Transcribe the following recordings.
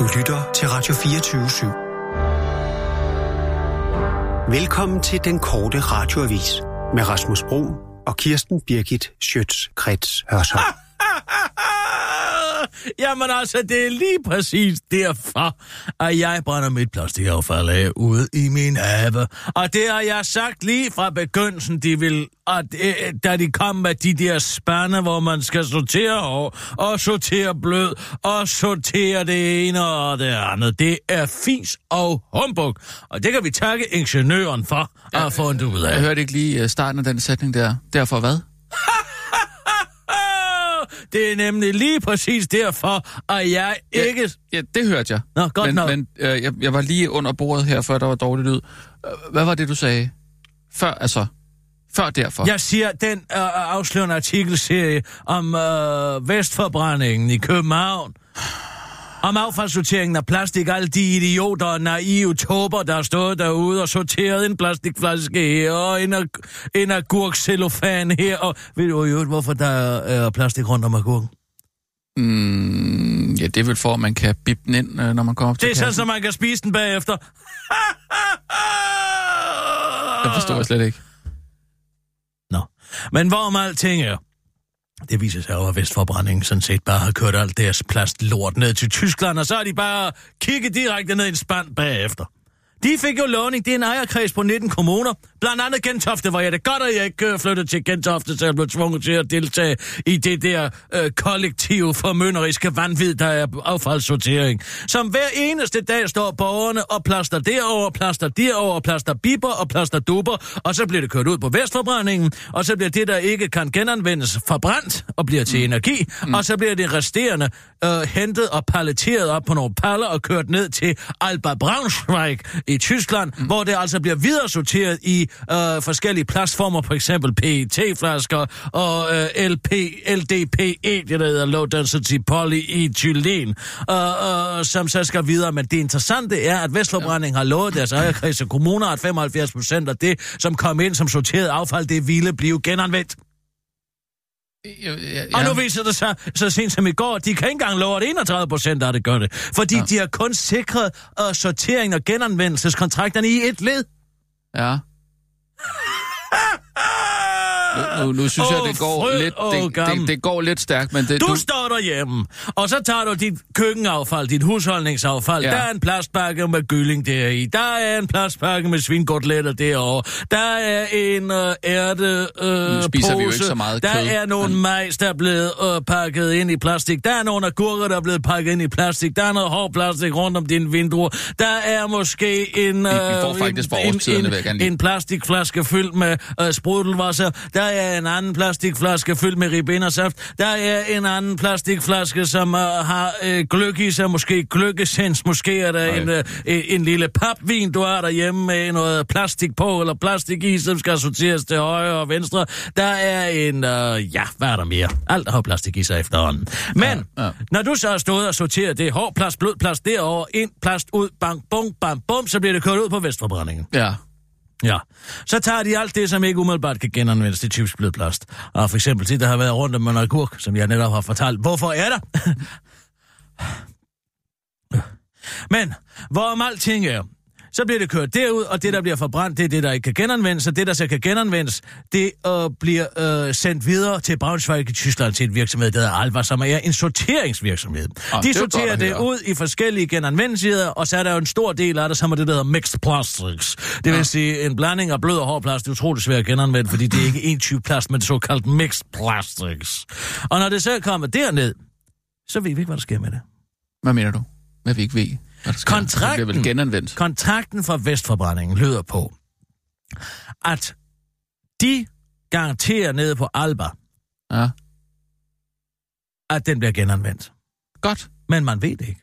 Du lytter til Radio 24 /7. Velkommen til den korte radioavis med Rasmus Bro og Kirsten Birgit Schøtz-Krets Hørsholm. Jamen altså, det er lige præcis derfor, at jeg brænder mit plastikaffald af ude i min have. Og det har jeg sagt lige fra begyndelsen, de vil, at, øh, da de kom med de der spande, hvor man skal sortere og, og sortere blød, og sortere det ene og det andet. Det er fis og humbug. Og det kan vi takke ingeniøren for at have fundet ud af. Jeg hørte ikke lige øh, starten af den sætning der. Derfor hvad? Det er nemlig lige præcis derfor, at jeg ikke... Ja, ja det hørte jeg. Nå, godt men, nok. Men øh, jeg, jeg var lige under bordet her, før der var dårligt lyd. Øh, Hvad var det, du sagde? Før, altså... Før derfor? Jeg siger, den øh, afslørende artikelserie om øh, Vestforbrændingen i København. Om affaldssorteringen af plastik, alle de idioter og naive tober, der har stået derude og sorteret en plastikflaske her, og en, ag- en agurk her, og ved du jo, hvorfor der er plastik rundt om agurken? Mm, ja, det er vel for, at man kan bippe den ind, øh, når man kommer op til Det er sådan, så man kan spise den bagefter. Det forstår jeg slet ikke. Nå, men hvorom alting er, det viser sig jo, at Vestforbrændingen sådan set bare har kørt alt deres plastlort ned til Tyskland, og så har de bare kigget direkte ned i en spand bagefter. De fik jo lovning. Det er en ejerkreds på 19 kommuner. Blandt andet Gentofte, hvor jeg det godt, at jeg ikke øh, flyttede til Gentofte, så jeg blev tvunget til at deltage i det der øh, kollektive formynderiske vanvid, der er affaldssortering. Som hver eneste dag står borgerne og plaster derover, plaster derover, plaster biber og plaster duber, og så bliver det kørt ud på Vestforbrændingen, og så bliver det, der ikke kan genanvendes, forbrændt og bliver til energi, mm. og så bliver det resterende øh, hentet og paletteret op på nogle paller og kørt ned til Alba Braunschweig i Tyskland, mm. hvor det altså bliver videre sorteret i øh, forskellige plastformer, for eksempel PET-flasker og øh, LP, LDPE, det der hedder Low Density Polyethylen, øh, øh, som så skal videre. Men det interessante er, at Vestforbrænding har lovet deres ejerkreds og kommuner, at 75 procent af det, som kom ind som sorteret affald, det ville blive genanvendt. Ja, ja, Og nu viser det sig, så sent som i går, de kan ikke engang love, at 31 procent af det gør det. Fordi ja. de har kun sikret uh, sortering og genanvendelseskontrakterne i et led. Ja. Nu, nu, synes Åh, jeg, det går, frø lidt, og det, det, det går lidt stærkt, men det, Du, du står derhjemme, og så tager du dit køkkenaffald, dit husholdningsaffald. Ja. Der er en plastpakke med gylling deri. Der er en plastpakke med svinkoteletter derovre. Der er en øh, ærte øh, Nu spiser vi jo pose. ikke så meget Der kød, er nogle men- majs, der er blevet øh, pakket ind i plastik. Der er nogle agurker, der er blevet pakket ind i plastik. Der er noget hård plastik rundt om dine vinduer. Der er måske en... Øh, får faktisk for en, årstiderne, en, gerne lige- en plastikflaske fyldt med øh, sprudelvasser. Der er en anden plastikflaske fyldt med ribindersaft. Der er en anden plastikflaske, som øh, har øh, gløk i sig, måske gløkkesens. Måske er der en, øh, en lille papvin, du har derhjemme med noget plastik på, eller plastik i, som skal sorteres til højre og venstre. Der er en... Øh, ja, hvad er der mere? Alt har plastik i sig efterhånden. Men, Ja, ja. når du så har stået og sorteret det hård plast, blød plast derovre, ind, plast ud, bang, bum, bam, bum, så bliver det kørt ud på Vestforbrændingen. Ja. Ja. Så tager de alt det, som ikke umiddelbart kan genanvendes til chipsblød plast. Og for eksempel det, der har været rundt om en agurk, som jeg netop har fortalt. Hvorfor er der? Men, hvorom alting er, så bliver det kørt derud, og det, der bliver forbrændt, det er det, der ikke kan genanvendes, og det, der så kan genanvendes, det øh, bliver øh, sendt videre til Braunschweig i Tyskland til en virksomhed, der hedder Alva, som er en sorteringsvirksomhed. Ah, De det er sorterer det ud i forskellige genanvendeligheder, og så er der jo en stor del af det, som er det, der hedder mixed plastics. Det vil sige en blanding af blød og hård plast. Det er utroligt svært at genanvende, fordi det er ikke en type plast, men det såkaldt mixed plastics. Og når det så er kommet derned, så ved vi ikke, hvad der sker med det. Hvad mener du? Hvad vi ikke ved? Sker? Det Kontrakten, bliver genanvendt. kontrakten fra Vestforbrændingen lyder på, at de garanterer nede på Alba, Ja. at den bliver genanvendt. Godt. Men man ved det ikke.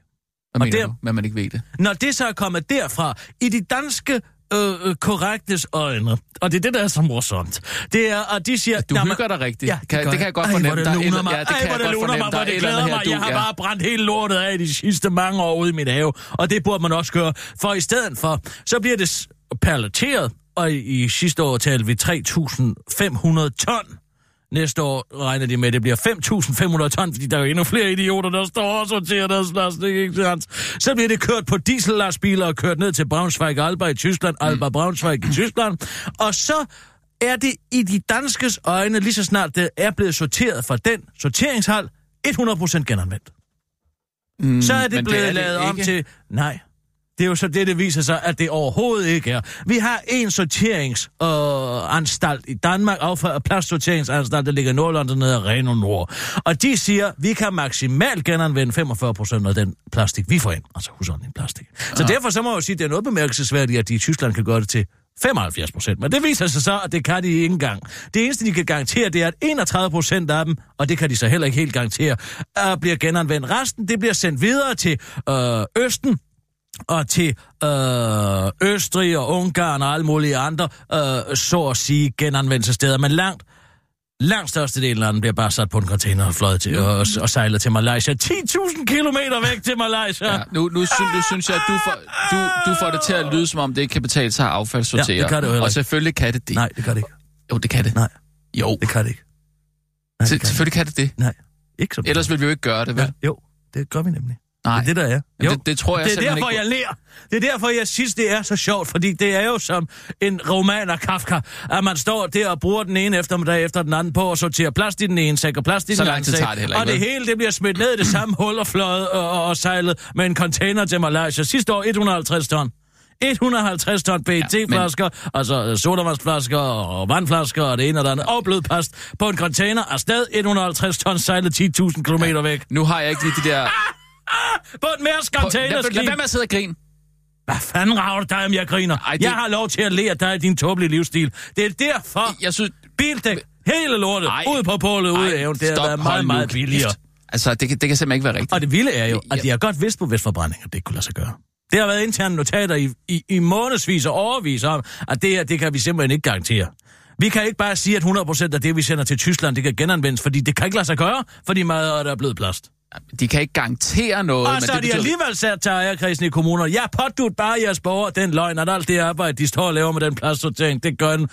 Hvad Og mener der- du? Hvad man ikke ved det? Når det så er kommet derfra, i de danske øh, øh, korrektes øjne, og det er det, der er så morsomt, det er, at de siger... Du "Jamen, hygger dig rigtigt. Ja, Kan- gør det kan jeg godt Ej, fornemme. hvor det er luner mig. ja, det Ej, kan hvor jeg det godt luner mig, hvor det glæder mig. her, Jeg du- har ja. bare brændt hele lortet af de sidste mange år ude i min have. Og det burde man også gøre. For i stedet for, så bliver det palleteret, og i, i sidste år talte vi 3.500 ton Næste år regner de med, at det bliver 5.500 ton, fordi der er jo endnu flere idioter, der står og sorterer deres plastik. Ikke sandt? Så bliver det kørt på diesellastbiler og kørt ned til Braunschweig Alba i Tyskland, Alba Braunschweig i Tyskland. Og så er det i de danskes øjne, lige så snart det er blevet sorteret fra den sorteringshal, 100% genanvendt. Mm, Så er det blevet er det lavet om ikke. til... Nej. Det er jo så det, det viser sig, at det overhovedet ikke er. Vi har en sorteringsanstalt øh, i Danmark, affald- plastsorteringsanstalt, der ligger i Nordlondon nede af Reno Nord. Og de siger, vi kan maksimalt genanvende 45 procent af den plastik, vi får ind. Altså husholdningsplastik. Så derfor så må jeg jo sige, at det er noget bemærkelsesværdigt, at de i Tyskland kan gøre det til 75 procent. Men det viser sig så, at det kan de ikke engang. Det eneste, de kan garantere, det er, at 31 procent af dem, og det kan de så heller ikke helt garantere, uh, bliver genanvendt. Resten, det bliver sendt videre til øh, Østen, og til øh, Østrig og Ungarn og alle mulige andre, øh, så at sige, genanvendelsessteder. Men langt, langt størstedelen af dem bliver bare sat på en container og fløjet til, og, og sejlet til Malaysia. 10.000 kilometer væk til Malaysia. Ja, nu, nu, synes, nu synes jeg, at du får, du, du får det til at lyde, som om det ikke kan betale sig at affaldssortere. Ja, det kan det jo heller Og ikke. selvfølgelig kan det det. Nej, det kan det ikke. Jo, det kan det. Nej, Jo, det kan det ikke. Nej, det kan selvfølgelig kan det det. Nej, ikke som Ellers ville vi jo ikke gøre det, vel? Ja, jo, det gør vi nemlig. Nej. Det er det, der er. Jamen, det- det tror jeg det er derfor, ikke jeg ler. Det er derfor, jeg synes, det er så sjovt, fordi det er jo som en roman af Kafka, at man står der og bruger den ene eftermiddag efter den anden på at sortere plast i den ene sæk og plast i den anden sæk. det Og det hele det bliver smidt ned i det samme hul og fløjet og, og, og sejlet med en container til Malaysia. Sidste år 150 ton. 150 ton PET-flasker, ja, men... altså øh, sodavandsflasker og vandflasker og det ene og det andet, og blødpast på en container afsted 150 ton sejlet 10.000 km væk. Nu har jeg ikke lige de der... På et Mærsk Lad, containerskib. lad være med at sidde og grine. Hvad fanden rager dig, om jeg griner? Ej, det-. Jeg har lov til at lære dig din tåbelige livsstil. Det er derfor, Jeg synes... bildæk, hele lortet, Ej. ud på bålet, ud af haven, det har været meget, meget billigere. Altså, det, kan- det kan simpelthen ikke være rigtigt. Og det vilde er jo, at de har godt vidst på Vestforbrænding, at det kunne lade sig gøre. Det har været interne notater i, i, i månedsvis og overvis om, at det her, det kan vi simpelthen ikke garantere. Vi kan ikke bare sige, at 100% af det, vi sender til Tyskland, det kan genanvendes, fordi det kan ikke lade sig gøre, fordi meget af det er blevet plast. De kan ikke garantere noget, Og men så det har de betyder... alligevel sat til ejerkredsen i kommunerne. Jeg pådut bare jeres borgere den løgn, at alt det arbejde, de står og laver med den plastsortering, det gør en,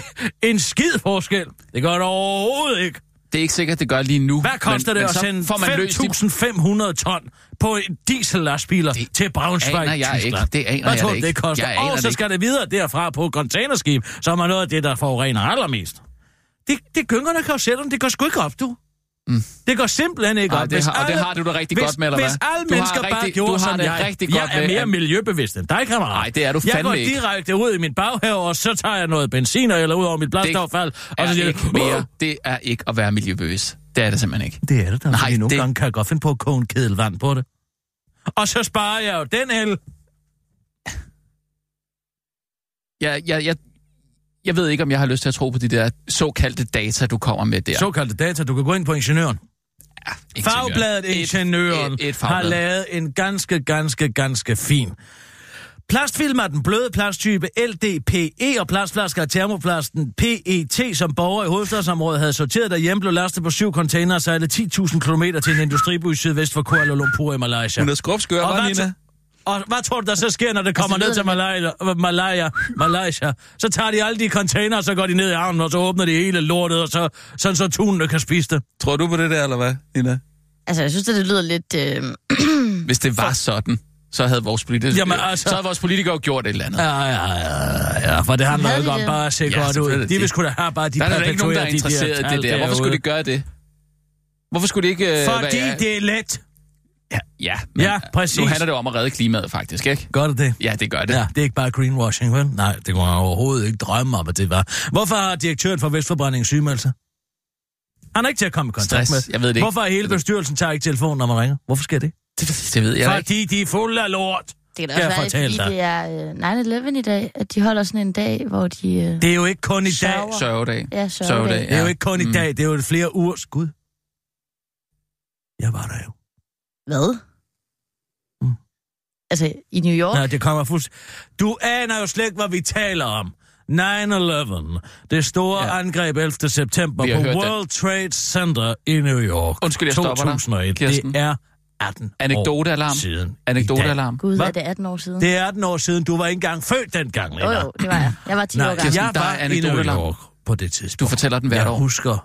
en skid forskel. Det gør det overhovedet ikke. Det er ikke sikkert, det gør lige nu. Hvad koster men, det men at sende får man løst de- 5.500 ton på diesellastbiler Det til Braunschweig, aner jeg Tyskland? ikke. Det aner Hvad jeg tror du, ikke. det koster? Jeg Og det så ikke. skal det videre derfra på containerskib, som er noget af det, der forurener allermest. Det, det gyngerne karusellerne, det går sgu ikke op, du. Mm. Det går simpelthen ikke Ej, op. det Hvis har- og det alle- har du da rigtig hvis, godt med, eller Hvis hvad? alle Du har mennesker bare rigtig- gjorde du har som det jeg. rigtig jeg godt er med, mere at- miljøbevidst end dig, kammerat. Nej, det er du Jeg fandme går ikke. direkte ud i min baghave, og så tager jeg noget benzin eller ud over mit plastaffald. Det og er så siger ikke jeg, mere. Det er ikke at være miljøbevidst. Det er det simpelthen ikke. Det er det da, Nej, nogle det- gange kan jeg godt finde på at koge en kedel vand på det. Og så sparer jeg jo den el. Jeg, jeg, jeg, jeg ved ikke, om jeg har lyst til at tro på de der såkaldte data, du kommer med der. Såkaldte data. Du kan gå ind på ingeniøren. Ingeniør. Fagbladet Et- Ingeniøren et- et har fagblad. lavet en ganske, ganske, ganske fin. Plastfilm er den bløde plasttype LDPE, og plastflasker er termoplasten PET, som borgere i hovedstadsområdet havde sorteret derhjemme, blev lastet på syv containere og sejlet 10.000 km til en industriby sydvest for Kuala Lumpur i Malaysia. Hun er skrubskør, Og var Nina? Og hvad tror du, der så sker, når det kommer Altså, ned til Malaya, Malaya, Malaysia? Så tager de alle de containere, så går de ned i havnen, og så åbner de hele lortet, og så, sådan så tunene kan spise det. Tror du på det der, eller hvad, Nina? Altså, jeg synes, at det lyder lidt... Øh... Hvis det var sådan, så havde vores politikere, Jamen, altså- så havde vores politikere jo gjort et eller andet. Ja, ja, ja, ja, for det handler jo ikke de om bare at se Ja, godt ud. De vil sgu da have bare, de der er der ikke nogen, der er de interesseret i tal det der. Hvorfor skulle de gøre det? Hvorfor skulle de ikke... øh, Fordi være- det er let. Ja, ja, men Ja, præcis. nu handler det om at redde klimaet, faktisk, ikke? Gør det det? Ja, det gør det. Ja, det er ikke bare greenwashing, vel? Nej, det kunne jeg overhovedet ikke drømme om, at det var. Hvorfor har direktøren for Vestforbrænding sygemeldelse? Han er ikke til at komme i kontakt Stress. med. Jeg ved det ikke. Hvorfor er hele bestyrelsen tager ikke telefonen, når man ringer? Hvorfor sker det? Det, det ved jeg da ikke. Fordi de er fulde af lort. Det kan da også være, fordi dig? det er øh, 9-11 i dag, at de holder sådan en dag, hvor de... Øh... Det er jo ikke kun i dag. Sørgedag. Ja, Sørgedag, sørgedag. Det er jo ikke kun i Mm. dag. Det er jo flere ugers Gud. Jeg var der jo. Hvad? Mm. Altså, i New York? Nej, det kommer fuldst... Du aner jo slet ikke, hvad vi taler om. 9-11. Det store Ja. angreb 11. september på hørt det. World Trade Center i New York. Undskyld, jeg stopper dig, 2001. Kirsten. Det er 18 Anekdotealarm. år siden. Anekdotealarm. Gud, Hvad? er det 18 år siden? Det er 18 år siden. Du var ikke engang født dengang, Lena. Jo, jo, det var jeg. Jeg var 10 Nej, år gammel. Jeg der var er i New. York på det tidspunkt. Du fortæller den hvert jeg år. husker Det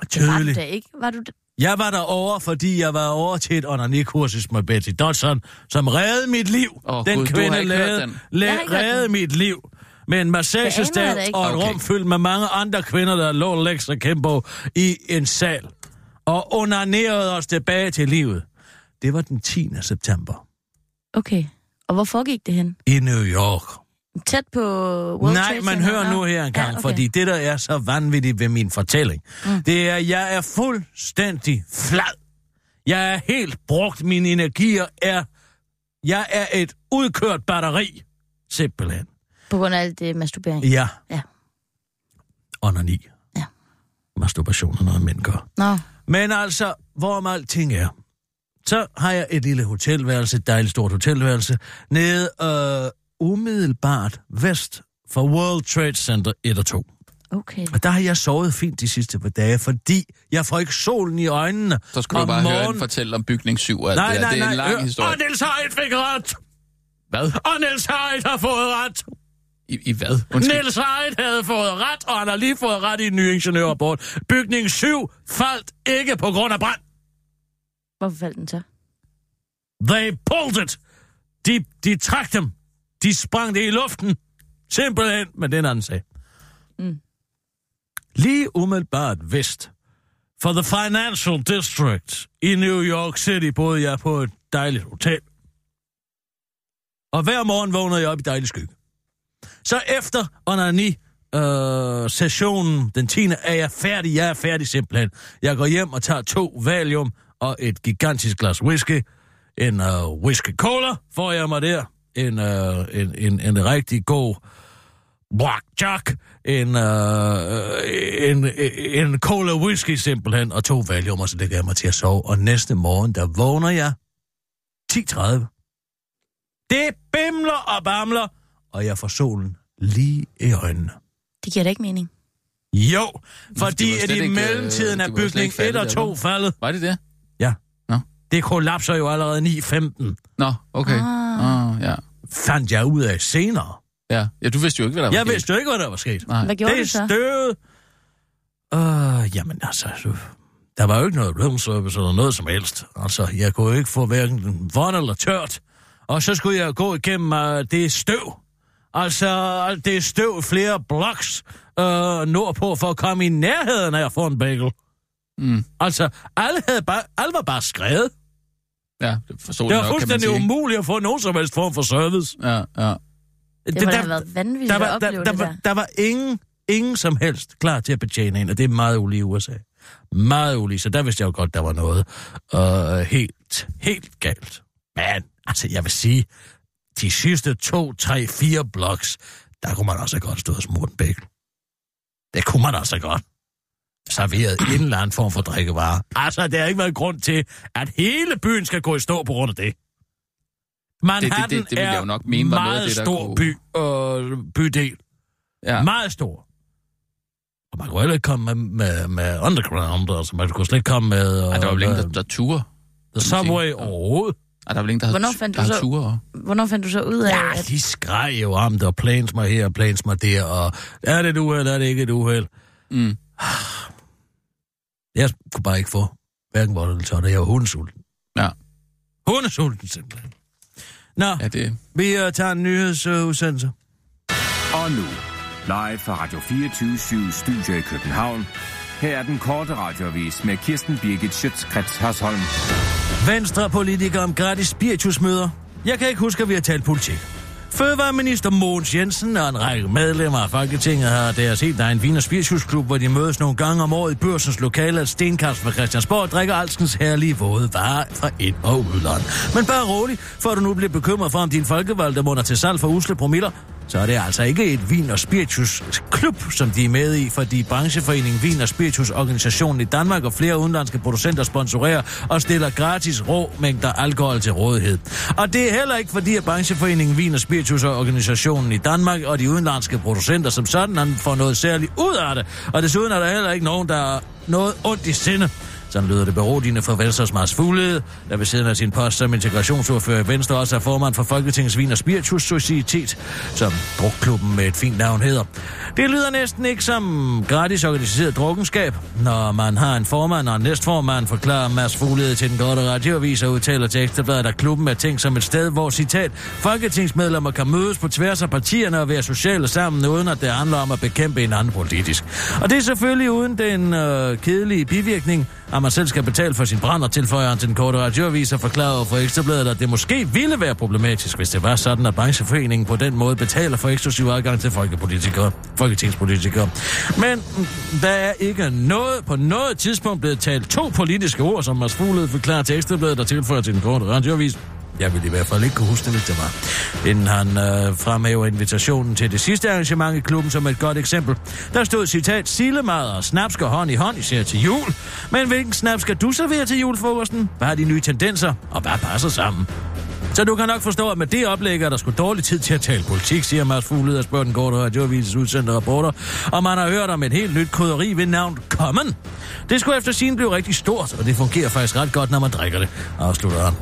var du Tydeligt. da ikke. Var du? Jeg var derovre, fordi jeg var over til et onanikursus med Betty Dodson, som reddede mit liv. Åh, den har kvinde lavede, den. la- reddede mit liv. Med en massagestav og et Okay. rum fyldt med mange andre kvinder, der lå Lex og Kempo i en sal. Og onanerede os tilbage til livet. Det var den 10. september Okay. Og hvor foregik det hen? i New York. Tæt på World Nej, Trade man hører nu her engang, Ja, okay. fordi det, der er så vanvittigt ved min fortælling, mm. det er, at jeg er fuldstændig flad. Jeg er helt brugt. Mine energier er... Jeg er et udkørt batteri. Simpelthen. På grund af alt det masturbering? Ja. Ja. Onani. Ja. Masturbation er noget, mænd gør. Nå, Men altså, hvorom alting er, så har jeg et lille hotelværelse, et dejligt stort hotelværelse, nede øh, umiddelbart vest for World Trade Center 1 og 2. okay. Og der har jeg sovet fint de sidste par dage, fordi jeg får ikke solen i øjnene. Så skulle du bare høre morgenen. en fortælle om bygning 7 og alt Nej, det nej, Det er nej. en lang hør. historie. Og Niels Heidt fik ret. Hvad? Og Niels Heidt har fået ret. I, I hvad? Undskyld. Niels Heidt havde fået ret, og han har lige fået ret i en ny ingeniørrapport. Bygning 7 faldt ikke på grund af brand. Hvorfor faldt den så? They pulled it. De, de trak dem. De sprang det i luften. Simpelthen, men den anden sag. Mm. Lige umiddelbart vest for The Financial District i New York City boede jeg på et dejligt hotel. Og hver morgen vågnede jeg op i dejlig skygge. Så efter onani øh, sessionen den 10. er jeg færdig. Jeg er færdig simpelthen. Jeg går hjem og tager to Valium og et gigantisk glas whisky. En øh, whisky cola får jeg mig der. En, øh, en, en, en rigtig god Black Jack, en, øh, en, en cola whisky simpelthen, og to valium, og så lægger jeg mig til at sove. Og næste morgen, der vågner jeg 10.30. Det bimler og bamler, og jeg får solen lige i øjnene. Det giver da ikke mening. Jo, fordi at i mellemtiden øh, er bygning ikke faldet 1 og der, 2 vel? faldet. Var det det? Ja. Nå. Det kollapser jo allerede 9.15, Nå, okay. Ah. Ah, ja. Fandt jeg ud af senere. ja. Ja, du vidste jo ikke, hvad der var Jeg sket. vidste jo ikke, hvad der var sket. Nej. Hvad gjorde det du så? støvede. Øh, jamen altså, så- der var jo ikke noget room service eller noget som helst. Altså, jeg kunne jo ikke få hverken vådt eller tørt. Og så skulle jeg gå igennem uh, det støv. Altså, det er støv flere blocks uh, nordpå for at komme i nærheden af at få en bagel. Mm. Altså, alle, havde bare, alle var bare skrevet. Ja, det forstod Det var nok, kan man fuldstændig sige. umuligt at få nogen som helst form for service. Ja, ja. Det da have været vanvittigt der at var, opleve der, det der, der. var, der var ingen, ingen som helst klar til at betjene en, og det er meget ulige i USA. Meget ulige, så der vidste jeg jo godt, der var noget uh, helt, helt galt. Men, altså, jeg vil sige, de sidste to, tre, fire blocks, der kunne man også godt stå og smurt en bagel. Det kunne man også godt. Serveret en eller anden form for drikkevarer. Altså, der har ikke været grund til, at hele byen skal gå i stå på grund af det. Manhattan det- det vil jeg er jo nok mene var noget af meget det, der stor kunne- by, øh, bydel. ja. Meget stor. Og man kunne heller ikke komme med, med, med underground, altså man kunne slet ikke komme med... Ej, der var vel ingen, der, der turde. The Subway overhovedet. Ej, der var vel ingen, der havde, Hvornår fandt du der havde så- ture. Hvornår fandt du så ud af, Ja, at... de skreg jo om det, og planes mig her, og planes mig der, og er det et uheld, er det ikke et uheld? Mm. Jeg kunne bare ikke få hverken vold eller tørt, og jeg var hundesulten. Ja. Hundesulten simpelthen. Nå, ja. Det... vi uh, tager en nyhedsudsendelse. Og nu, live fra Radio 24 Studio i København. Her er den korte radiovis med Kirsten Birgit Schøtzgrads Hasholm. Venstre politikere om gratis spiritusmøder. Jeg kan ikke huske, at vi har talt politik. Fødevareminister Mogens Jensen og en række medlemmer af Folketinget har deres helt egen vin- og spiritusklub, hvor de mødes nogle gange om året i børsens lokale at stenkast fra Christiansborg og drikker alskens herlige våde varer fra ind- og udland. Men bare rolig, for du nu bliver bekymret for, om din folkevalgte munder til salg for usle promiller, så er det altså ikke et vin- og spiritusklub, som de er med i, fordi brancheforeningen Vin- og Spiritusorganisationen i Danmark og flere udenlandske producenter sponsorerer og stiller gratis rå mængder alkohol til rådighed. Og det er heller ikke fordi, at brancheforeningen Vin- og Spiritusorganisationen i Danmark og de udenlandske producenter som sådan får noget særligt ud af det. Og desuden er der heller ikke nogen, der er noget ondt i sinde sådan lyder det berodigende for Venstres Mars Fuglede, der ved siden af sin post som integrationsordfører i Venstre også er formand for Folketingets Vin og Spiritus Societet, som drukklubben med et fint navn hedder. Det lyder næsten ikke som gratis organiseret drukkenskab, når man har en formand og en næstformand, forklarer Mads Fuglede til den gode radioavis og udtaler til Ekstrabladet, at klubben er tænkt som et sted, hvor citat, folketingsmedlemmer kan mødes på tværs af partierne og være sociale sammen, uden at det handler om at bekæmpe en anden politisk. Og det er selvfølgelig uden den øh, kedelige bivirkning, at man selv skal betale for sin brand og tilføjer han til den korte radioavis og forklarer for Ekstrabladet, at det måske ville være problematisk, hvis det var sådan, at brancheforeningen på den måde betaler for eksklusiv adgang til folkepolitikere, folketingspolitikere. Men der er ikke noget på noget tidspunkt blevet talt to politiske ord, som Mads Fuglede forklarer til Ekstrabladet og tilføjer til den korte radioavis. Jeg ville i hvert fald ikke kunne huske det, hvis det var. Inden han øh, fremhæver invitationen til det sidste arrangement i klubben som et godt eksempel. Der stod citat, sillemad og snaps går hånd i hånd, især til jul. Men hvilken snaps skal du servere til julefrokosten? Hvad er de nye tendenser, og hvad passer sammen? Så du kan nok forstå, at med det oplæg er der sgu dårlig tid til at tale politik, siger Mads Fugled og spørger den korte radioavises udsendte rapporter, og man har hørt om et helt nyt krydderi ved navn Common. Det skulle efter sin blive rigtig stort, og det fungerer faktisk ret godt, når man drikker det, afslutter han.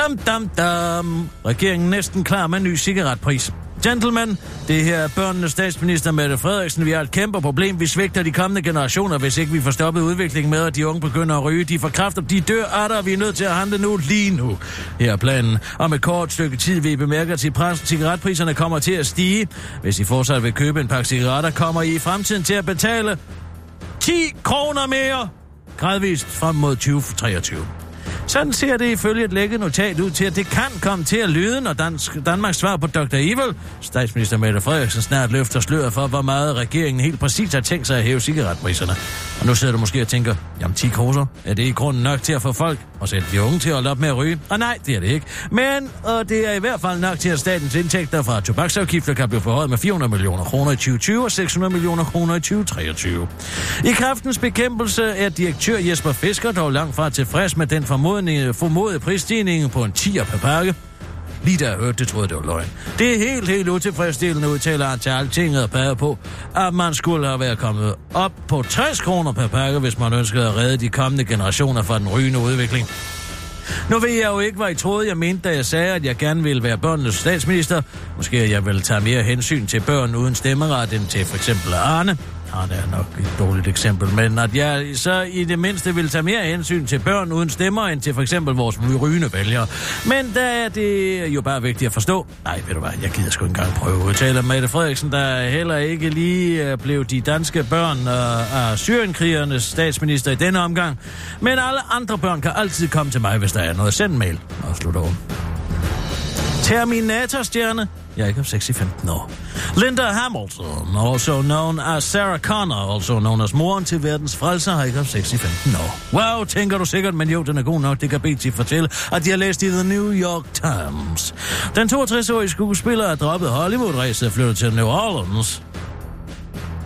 Dam, dam, dam. Regeringen næsten klar med en ny cigaretpris. Gentlemen, det her er børnenes statsminister Mette Frederiksen. Vi har et kæmpe problem. Vi svigter de kommende generationer, hvis ikke vi får stoppet udviklingen med, at de unge begynder at ryge. De får kræfter, de dør af der. Vi er nødt til at handle nu, lige nu. Her er planen. Om et kort stykke tid vil I bemærke, at cigaretpriserne kommer til at stige. Hvis I fortsat vil købe en pakke cigaretter, kommer I i fremtiden til at betale 10 kroner mere. Gradvist frem mod 2023. Sådan ser det ifølge et lækket notat ud til, at det kan komme til at lyde, når Dansk, Danmarks svar på Dr. Evil, statsminister Mette Frederiksen, snart løfter sløret for, hvor meget regeringen helt præcis har tænkt sig at hæve cigaretpriserne. Og nu sidder du måske og tænker, jamen 10 kroner, er det i grunden nok til at få folk og sætte de unge til at holde op med at ryge? Og nej, det er det ikke. Men og det er i hvert fald nok til, at statens indtægter fra tobaksafgifter kan blive forhøjet med 400 millioner kroner i 2020 og 600 millioner kroner i 2023. I kraftens bekæmpelse er direktør Jesper Fisker dog langt fra tilfreds med den formodning, formodede prisstigning på en 10'er per pakke. Lige da jeg hørte det, troede det var løgn. Det er helt, helt utilfredsstillende, udtaler han til altinget og peger på, at man skulle have været kommet op på 60 kroner per pakke, hvis man ønskede at redde de kommende generationer fra den rygende udvikling. Nu ved jeg jo ikke, hvad I troede, jeg mente, da jeg sagde, at jeg gerne ville være børnenes statsminister. Måske jeg vil tage mere hensyn til børn uden stemmeret end til for eksempel Arne. Ja, det er nok et dårligt eksempel, men at jeg så i det mindste vil tage mere hensyn til børn uden stemmer, end til for eksempel vores rygende vælgere. Men der er det jo bare vigtigt at forstå. Nej, ved du hvad, jeg gider sgu ikke engang prøve at udtale Mette Frederiksen, der heller ikke lige øh, blev de danske børn øh, af syrienkrigernes statsminister i denne omgang. Men alle andre børn kan altid komme til mig, hvis der er noget. Send mail, afslutter over. Terminator-stjerne Jacob, 6-15 år. Linda Hamilton, also known as Sarah Connor, also known as moren til verdens frelser, Jacob, 6-15 år. Wow, tænker du sikkert, men jo, den er god nok. Det kan BT fortælle, at de har læst i The New York Times. Den 62-årige skuespiller er droppet Hollywood-ræset og flyttet til New Orleans.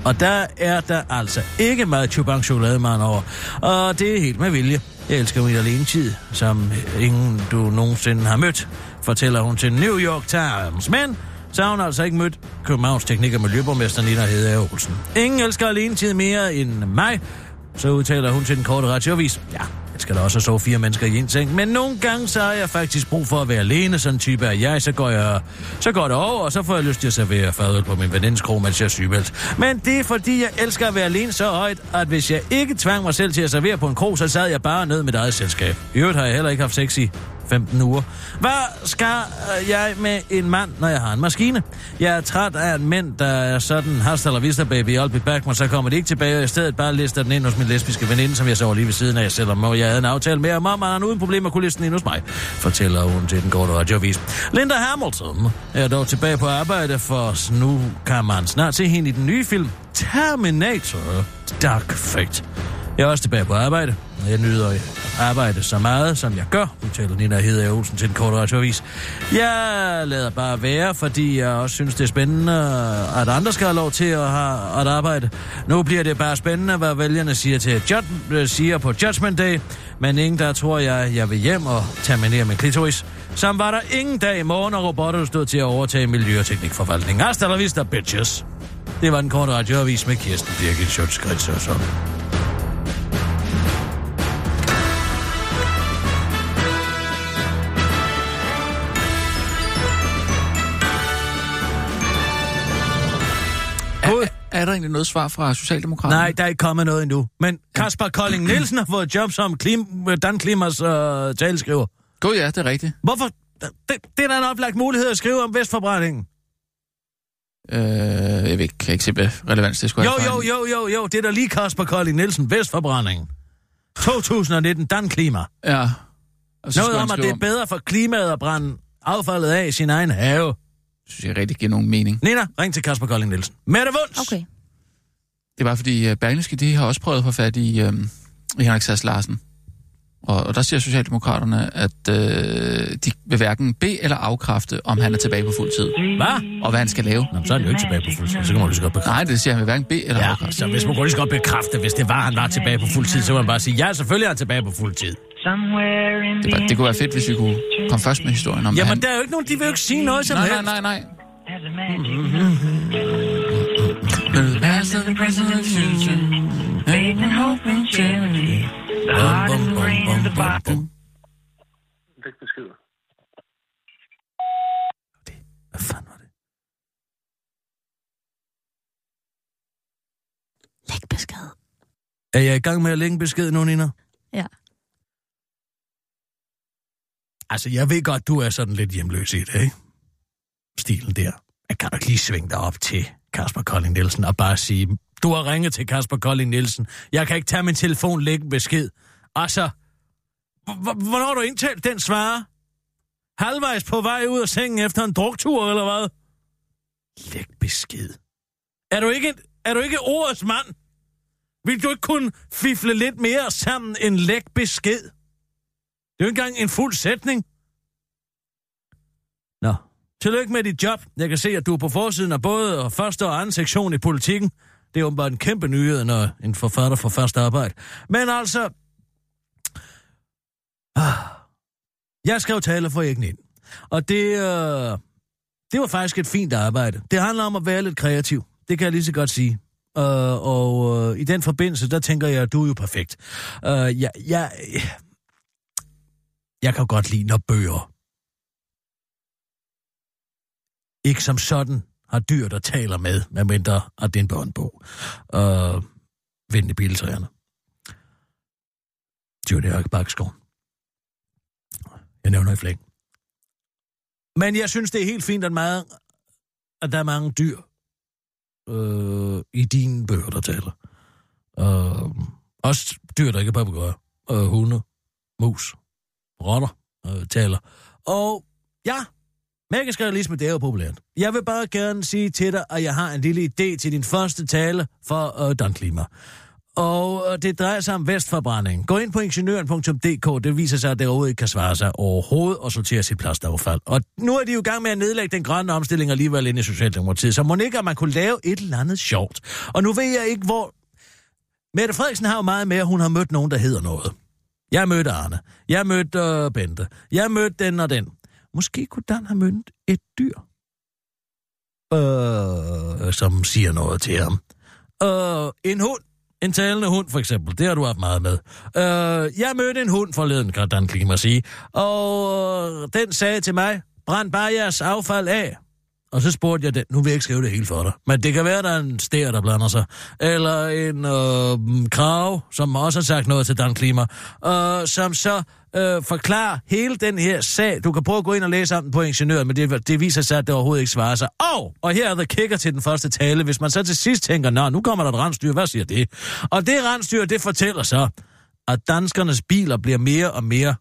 Og der er der altså ikke meget Chubank chokolademand over. Og det er helt med vilje. Jeg elsker min alene tid, som ingen du nogensinde har mødt, fortæller hun til New York Times. Men så har hun altså ikke mødt Københavns teknik- og miljøborgmester Nina Hede Olsen. Ingen elsker alene tid mere end mig, så udtaler hun til den korte radioavis. Ja, jeg skal da også så fire mennesker i en seng, men nogle gange så har jeg faktisk brug for at være alene, sådan type af jeg, så går jeg, så går det over, og så får jeg lyst til at servere fadøl på min venindes krog, mens jeg er sygemeldt. Men det er fordi, jeg elsker at være alene så højt, at hvis jeg ikke tvang mig selv til at servere på en krog, så sad jeg bare ned med mit eget selskab. I øvrigt har jeg heller ikke haft sex i 15 uger. Hvad skal øh, jeg med en mand, når jeg har en maskine? Jeg er træt af en mænd, der er sådan, hasta la vista baby, I'll be back, men så kommer de ikke tilbage, og i stedet bare lister den ind hos min lesbiske veninde, som jeg så lige ved siden af, selvom jeg havde en aftale med, om at han uden problemer kunne liste den ind hos mig, fortæller hun til den korte radioavis. Linda Hamilton er dog tilbage på arbejde, for nu kan man snart se hende i den nye film Terminator Dark Fate. Jeg er også tilbage på arbejde. Jeg nyder at arbejde så meget, som jeg gør, udtaler Nina Hede Olsen til en kort radioavis. Jeg lader bare være, fordi jeg også synes, det er spændende, at andre skal have lov til at, have, at arbejde. Nu bliver det bare spændende, hvad vælgerne siger, til jud- øh, siger på Judgment Day, men ingen der tror jeg, jeg vil hjem og terminere med klitoris. Som var der ingen dag i morgen, og robotter stod til at overtage Miljø- og Teknikforvaltningen. Hasta la vista, bitches. Det var den korte radioavis med Kirsten Birgit Schøtzgrads og så. Er der egentlig noget svar fra Socialdemokraterne? Nej, der er ikke kommet noget endnu. Men Kasper Kolding Nielsen har fået job som klim, Dan Klimas øh, taleskriver. God ja, det er rigtigt. Hvorfor? Det, det er da en oplagt mulighed at skrive om Vestforbrændingen. Øh, jeg ved ikke, kan ikke se, hvad relevans det skulle Jo, have. jo, en- jo, jo, jo. Det er da lige Kasper Kolding Nielsen, Vestforbrændingen. 2019, Dan Klima. Ja. Og så Noget om, at det er bedre for klimaet at brænde affaldet af i sin egen have. Synes jeg rigtig giver nogen mening. Nina, ring til Kasper Kolding Nielsen. Mette Wunds! Okay. Det er bare fordi, uh, Berlingske, de har også prøvet at få fat i, uh, i Henrik Sass Larsen. Og, og der siger Socialdemokraterne, at uh, de vil hverken bede eller afkræfte, om han er tilbage på fuld tid. Hvad? Og hvad han skal lave. Nå, så er han jo ikke tilbage på fuld tid. Så kan man lige så godt bekræfte. Nej, det siger han vil hverken bede eller Ja, afkræfte. så hvis man kunne lige så godt bekræfte, hvis det var, han var tilbage på fuld tid, så må man bare sige, ja, selvfølgelig er han tilbage på fuld tid. Det, var, det kunne være fedt, hvis vi kunne komme først med historien om, Jamen, han... der er jo ikke nogen, de vil jo ikke sige noget som Nej, helst. nej, nej, nej. Læg beskeder. Hvad fanden var det? Læg besked. Er jeg i gang med at lægge en besked nu, Nina? Ja. Altså, jeg ved godt, du er sådan lidt hjemløs i det, ikke? Stilen der. Jeg kan nok lige svinge dig op til Kasper Kolding Nielsen og bare sige, du har ringet til Kasper Kolding Nielsen. Jeg kan ikke tage min telefon, lægge en besked. Altså, hvornår har du indtalt den svare? Halvvejs på vej ud af sengen efter en druktur, eller hvad? Læg besked. Er du ikke, er du ikke ordets mand? Vil du ikke kunne fifle lidt mere sammen end læg besked? Det er jo ikke engang en fuld sætning. Nå, tillykke med dit job. Jeg kan se, at du er på forsiden af både første og anden sektion i politikken. Det er åbenbart en kæmpe nyhed, når en forfatter får første arbejde. Men altså... Ah, jeg skrev taler for ikke ind. Og det, øh, det var faktisk et fint arbejde. Det handler om at være lidt kreativ. Det kan jeg lige så godt sige. Øh, og øh, i den forbindelse, der tænker jeg, at du er jo perfekt. Øh, jeg, jeg, jeg kan godt lide, når bøger ikke som sådan har dyr, der taler med, medmindre at det er en børnebog. øh, Vind i biltræerne. Johnny Bakskov. Jeg nævner i flæng. Men jeg synes, det er helt fint, at, meget, at der er mange dyr øh, i dine bøger, der taler. Øh, også dyr, der ikke er papegøjer. Øh, hunde, mus, rotter øh, taler. Og ja, Magiskrealisme, det er jo populært. Jeg vil bare gerne sige til dig, at jeg har en lille idé til din første tale for øh, Don Klima. Og øh, det drejer sig om vestforbrænding. Gå ind på ingeniøren.dk. Det viser sig, at det overhovedet ikke kan svare sig overhovedet og sortere sit plastaffald. Og nu er de jo i gang med at nedlægge den grønne omstilling alligevel ind i Socialdemokratiet. Så må ikke, at man kunne lave et eller andet sjovt. Og nu ved jeg ikke, hvor... Mette Frederiksen har jo meget med, at hun har mødt nogen, der hedder noget. Jeg mødte Arne. Jeg mødte øh, Bente. Jeg mødte den og den. Måske kunne Dan have mødt et dyr, øh, som siger noget til ham. Øh, en hund. En talende hund, for eksempel. Det har du haft meget med. Øh, jeg mødte en hund forleden, kan Dan Klima sige. Og øh, den sagde til mig, brænd bare jeres affald af. Og så spurgte jeg den, nu vil jeg ikke skrive det hele for dig, men det kan være, der er en stær, der blander sig. Eller en øh, krav, som også har sagt noget til Dan Klima, øh, som så øh, forklarer hele den her sag. Du kan prøve at gå ind og læse om den på Ingeniøren, men det, det viser sig, at det overhovedet ikke svarer sig. Og, og her er der kicker til den første tale. Hvis man så til sidst tænker, nå, nu kommer der et rensdyr, hvad siger det? Og det rensdyr, det fortæller så, at danskernes biler bliver mere og mere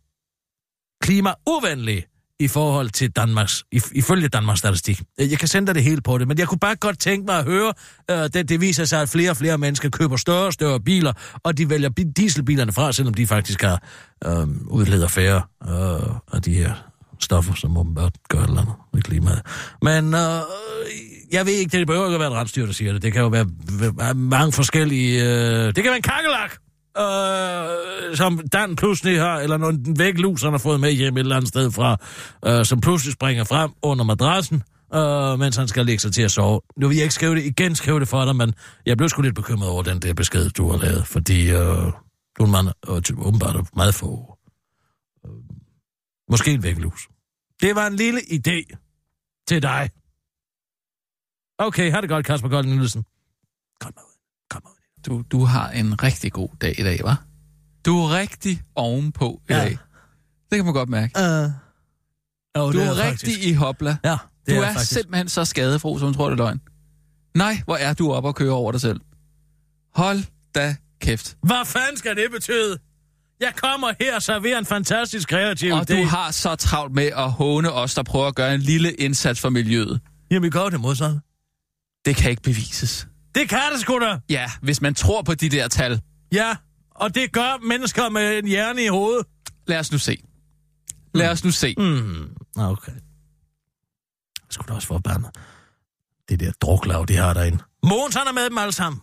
klimauvenlige i forhold til Danmarks, ifølge Danmarks statistik. Øh, jeg kan sende dig det hele på det, men jeg kunne bare godt tænke mig at høre, øh, det, det viser sig, at flere og flere mennesker køber større og større biler, og de vælger dieselbilerne fra, selvom de faktisk har øh, udleder færre øh, af de her stoffer, som åbenbart gør et eller andet med klimaet. Men øh, jeg ved ikke, det behøver ikke at være et rensdyr, der siger det. Det kan jo være, være mange forskellige... Øh, det kan være en kakkelak! Øh, som Dan pludselig har, eller når den væglus, han har fået med hjem et eller andet sted fra, øh, som pludselig springer frem under madrassen, øh, mens han skal lægge sig til at sove. Nu vil jeg ikke skrive det igen, skrive det for dig, men jeg blev sgu lidt bekymret over den der besked, du har lavet, fordi øh, du er en mand, og åbenbart er meget få. Øh, måske en væklus. Det var en lille idé til dig. Okay, har det godt, Kasper Golden Nielsen. Kom ud. Du, du har en rigtig god dag i dag, hva'? Du er rigtig ovenpå i Ja. dag. Det kan man godt mærke. Uh, jo, Du det er, er rigtig faktisk. i hopla. Ja, det Du er, er, faktisk. simpelthen så skadefro, som tror, det er løgn. Nej, hvor er du op og køre over dig selv. Hold da kæft. Hvad fanden skal det betyde? Jeg kommer her og serverer en fantastisk kreativ Og idé. du har så travlt med at håne os, der prøver at gøre en lille indsats for miljøet. Jamen, gør det modsatte. Det kan ikke bevises. Det kan det sgu da. Ja, hvis man tror på de der tal. Ja, og det gør mennesker med en hjerne i hovedet. Lad os nu se. Lad os nu se. Mm. Nå, okay. Jeg skulle da også forbandet. Det der druklav, de har derinde. Mogens, han er med dem alle sammen.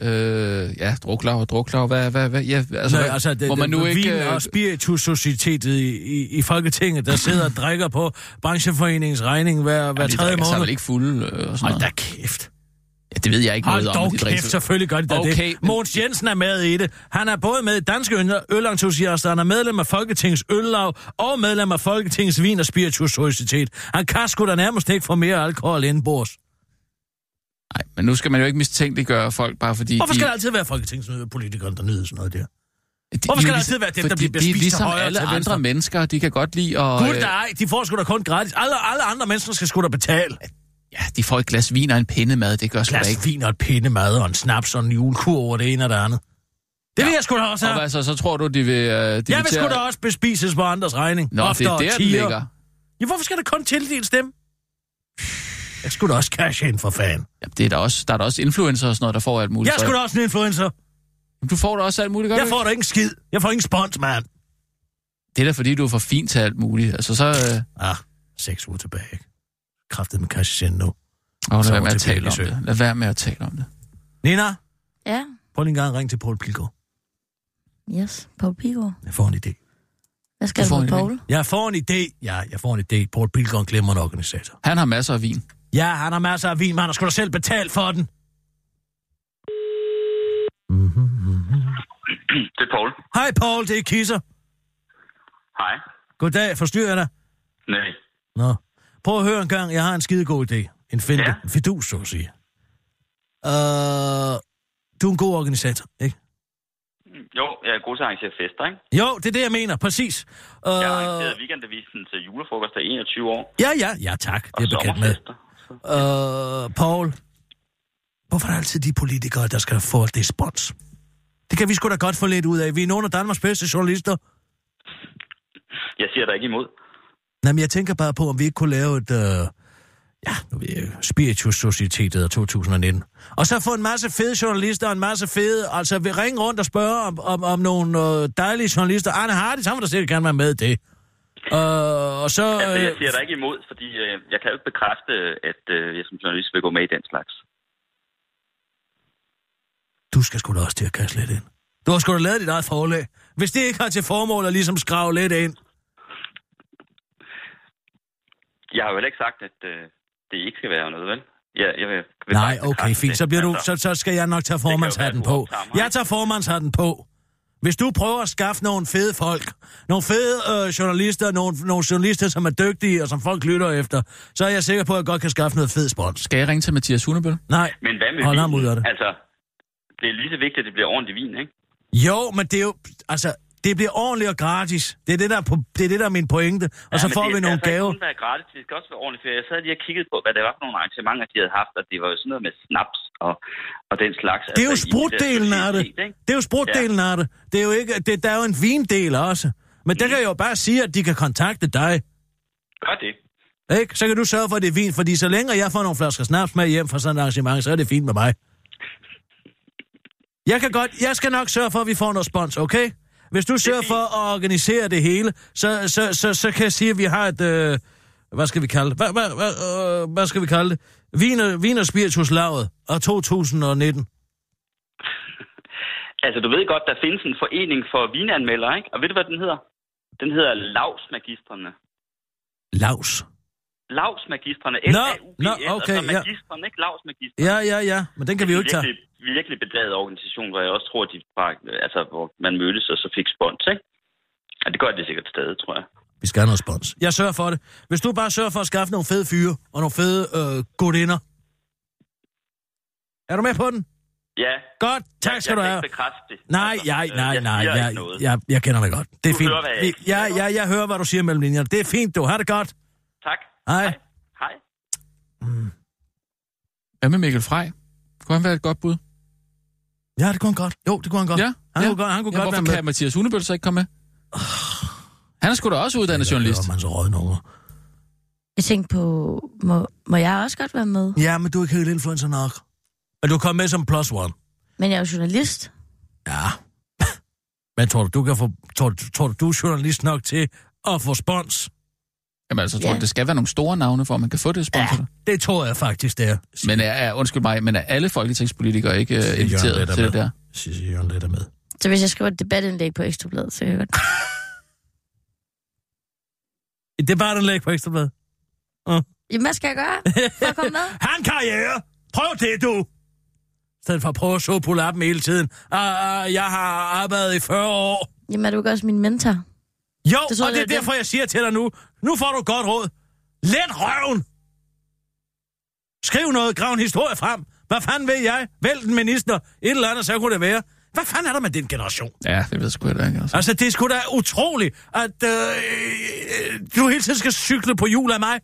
Øh, ja, druklav og druklav. Hvad, hvad, hvad? Ja, altså, Nej, altså, det, hvor man nu det, ikke... Vin øh, og Spiritus-societetet i, i, i Folketinget, der sidder og drikker på brancheforeningens regning hver, hver ja, de tredje drikker sig måned. vel ikke fulde øh, og sådan Hold noget. da kæft. Det ved jeg ikke Hold noget om. dog de drikker kæft, selvfølgelig gør de da Okay, det. Mogens Jensen er med i det. Han er både med i Danske Øl- Ølentusiaster, han er medlem af Folketingets Øllav og medlem af Folketingets Vin- og Spiritus Societet. Han kan sgu da nærmest ikke få mere alkohol indenbords. Nej, men nu skal man jo ikke mistænkeliggøre folk, bare fordi Hvorfor de... skal det altid være folketingspolitikere, der nyder sådan noget der? de, Hvorfor skal det altid være dem, der bliver de er spist til ligesom højre alle til andre mennesker, de kan godt lide at... Gud øh, nej, de får sgu da kun gratis. Alle, alle andre mennesker skal sgu da betale. Ja, de får et glas vin og en pindemad, det gør sgu da Glas ikke. vin og et pindemad og en snaps og en julekur over det ene og det andet. Det vil Ja. jeg sgu da også Og have. hvad så, så tror du, de vil... Øh, de Jeg vil sgu da også bespises på andres regning. Nå, det Oftere er der, den ligger. Ja, hvorfor skal der kun tildeles dem? Jeg skulle da også cash ind for fan. Ja, det er der, også, der er der også influencer og sådan noget, der får alt muligt. Jeg skulle da også en influencer. Du får da også alt muligt, gør Jeg får da ikke en skid. Jeg får ingen spons, mand. Det er da fordi, du er for fin til alt muligt. Altså så... Øh, Ah, seks uger tilbage, ikke? Kræftet med nu. åh, lad være med at tale om det. Lad være med at tale om det. Nina, Ja, prøv lige en gang at ringe til Paul Pilgaard. yes. Paul Pigård. Jeg får en idé. Hvad skal Du med Paul? Jeg får en idé. Ja, jeg får en idé. Paul Pilgaard er en organisator. Han har masser af vin. Ja, han har masser af vin, men han har sgu da selv betalt for den. Det er Paul. Hej Paul, det er Kisser. Hej. Goddag, forstyrrer jeg dig? Nej. Nå. Prøv at høre en gang, jeg har en skide god idé. En finte, ja. En fidus, så at sige. Uh, du er en god organisator, ikke? Jo, jeg er god til at arrangere fester, ikke? Jo, det er det, jeg mener, præcis. Uh, Jeg har arrangeret weekendavisen til julefrokost i 21 år. ja, ja, ja, tak. Det er bekendt med. Uh, Paul, hvorfor er det altid de politikere, der skal få det spons? Det kan vi sgu da godt få lidt ud af. Vi er nogle af Danmarks bedste journalister. Jeg siger da ikke imod. Nej, men jeg tænker bare på, om vi ikke kunne lave et... Øh, ja, nu ved jeg, Spiritus Societetet af 2019. Og så få en masse fede journalister og en masse fede... Altså, vi ringe rundt og spørge om, om, om nogle øh, dejlige journalister. Arne Hardis, han vil da sikkert gerne være med det. Øh, og så... Altså, jeg Øh, siger da ikke imod, fordi øh, jeg kan jo ikke bekræfte, at øh, jeg som journalist vil gå med i den slags. du skal sgu da også til at kaste lidt ind. Du har sgu da lavet dit eget forlag. Hvis det ikke har til formål at ligesom skrave lidt ind. Jeg har jo heller ikke sagt, at øh, det ikke skal være noget, vel? Jeg, jeg vil, vil Nej, okay, fint. det. Så, bliver du, Altså, så, så skal jeg nok tage formandshatten på. Jeg tager formandshatten på. Hvis du prøver at skaffe nogle fede folk, nogle fede øh, journalister, nogle, nogle journalister, som er dygtige og som folk lytter efter, så er jeg sikker på, at jeg godt kan skaffe noget fed spons. Skal jeg ringe til Mathias Hunebøl? Nej, Men hvad med hold ham ud af det. Altså, det er lige så vigtigt, at det bliver ordentligt vin, ikke? Jo, men det er jo... Altså, det bliver ordentligt og gratis. Det er det, der er, på, det er, det, der er min pointe. Og så men får det vi nogle altså gaver. kun være gratis, det skal også være ordentligt. For jeg sad lige og kiggede på, hvad det var for nogle arrangementer, de havde haft, og det var jo sådan noget med snaps og, og den slags. Det er jo altså, i sprutdelen af det. Det er jo sprutdelen af det. Det er jo ikke... Det, der er jo en vindel også. Men der kan jeg jo bare sige, at de kan kontakte dig. Gør det. Ikke? Så kan du sørge for, at det er vin, fordi så længe jeg får nogle flasker snaps med hjem fra sådan et arrangement, så er det fint med mig. Jeg kan godt, jeg skal nok sørge for, at vi får noget spons, okay? Hvis du sørger for at organisere det hele, så, så, så, så kan jeg sige, at vi har et, øh, hvad skal vi kalde det? Hvad, hvad, hvad, øh, hvad skal vi kalde det? Vin og, vin og spirituslaget af 2019. Altså, du ved godt, der findes en forening for vinanmeldere, ikke? Og ved du, hvad den hedder? Den hedder Lavsmagistrene. Laus. Lavsmagistrene. Nå, L-A-U-G-S, nå, okay, altså ja. magistrene, ikke Lavsmagistrene. Ja, ja, ja, men den kan vi jo ikke tage. Virkelig, virkelig bedaget organisation, hvor jeg også tror, at de bare, altså, hvor man mødtes og så fik spons, ikke? Ja, det gør det sikkert stadig, tror jeg. Vi skal have noget spons. Jeg sørger for det. Hvis du bare sørger for at skaffe nogle fede fyre og nogle fede øh, godinder. Er du med på den? Ja. Godt, tak jeg, skal du jeg have. kan ikke bekræfte det. Nej, Altså, jeg, nej, jeg nej, siger jeg, ikke noget. jeg, jeg kender dig godt. Det er Du fint. hører, hvad jeg ja, ja, jeg hører, hvad du siger mellem linjerne. Det er fint, du. Har det godt. Tak. Hej. Hej. Hvad med Mikkel Frej? Kunne han være et godt bud? Ja, det kunne han godt. Jo, det kunne han godt. Ja, Han ja. kunne godt, han kunne ja, godt hvorfor være med. kan Mathias Hunebøl så ikke komme med? Han er sgu da også uddannet journalist. Det man så røde nummer. Jeg tænkte på, må, må jeg også godt være med? Ja, men du er ikke helt influencer nok. Men du kom med som plus one. Men jeg er jo journalist. Ja. Men tror du, du kan få, tror, du- tror du, du er journalist nok til at få spons? Jamen altså, jeg tror, Ja. ja. det skal være nogle store navne, for at man kan få det sponsor. Ja. Det tror jeg faktisk, det er. Men er, er, undskyld mig, men er alle folketingspolitikere ikke uh, inviteret til det der? Sisse Jørgen lidt er med. Så hvis jeg skriver et debatindlæg på Ekstrabladet, så kan jeg godt... Det er bare den læg på Ekstrabladet. Jamen, hvad skal jeg gøre for at komme med? Han karriere! Prøv det, du! I stedet for at prøve at så på lappen hele tiden. Uh, uh, jeg har arbejdet i 40 år. Jamen, er du ikke også min mentor? Jo, Det og det jeg, er det er derfor, jeg siger til dig nu. Nu får du et godt råd. Let røven! Skriv noget, grav en historie frem. Hvad fanden ved jeg? Vælg en minister. Et eller andet, så kunne det være. Hvad fanden er der med din generation? Ja, det ved jeg sgu ikke. Altså. Altså, det er sgu da utroligt, at øh, øh, du hele tiden skal cykle på hjul af mig.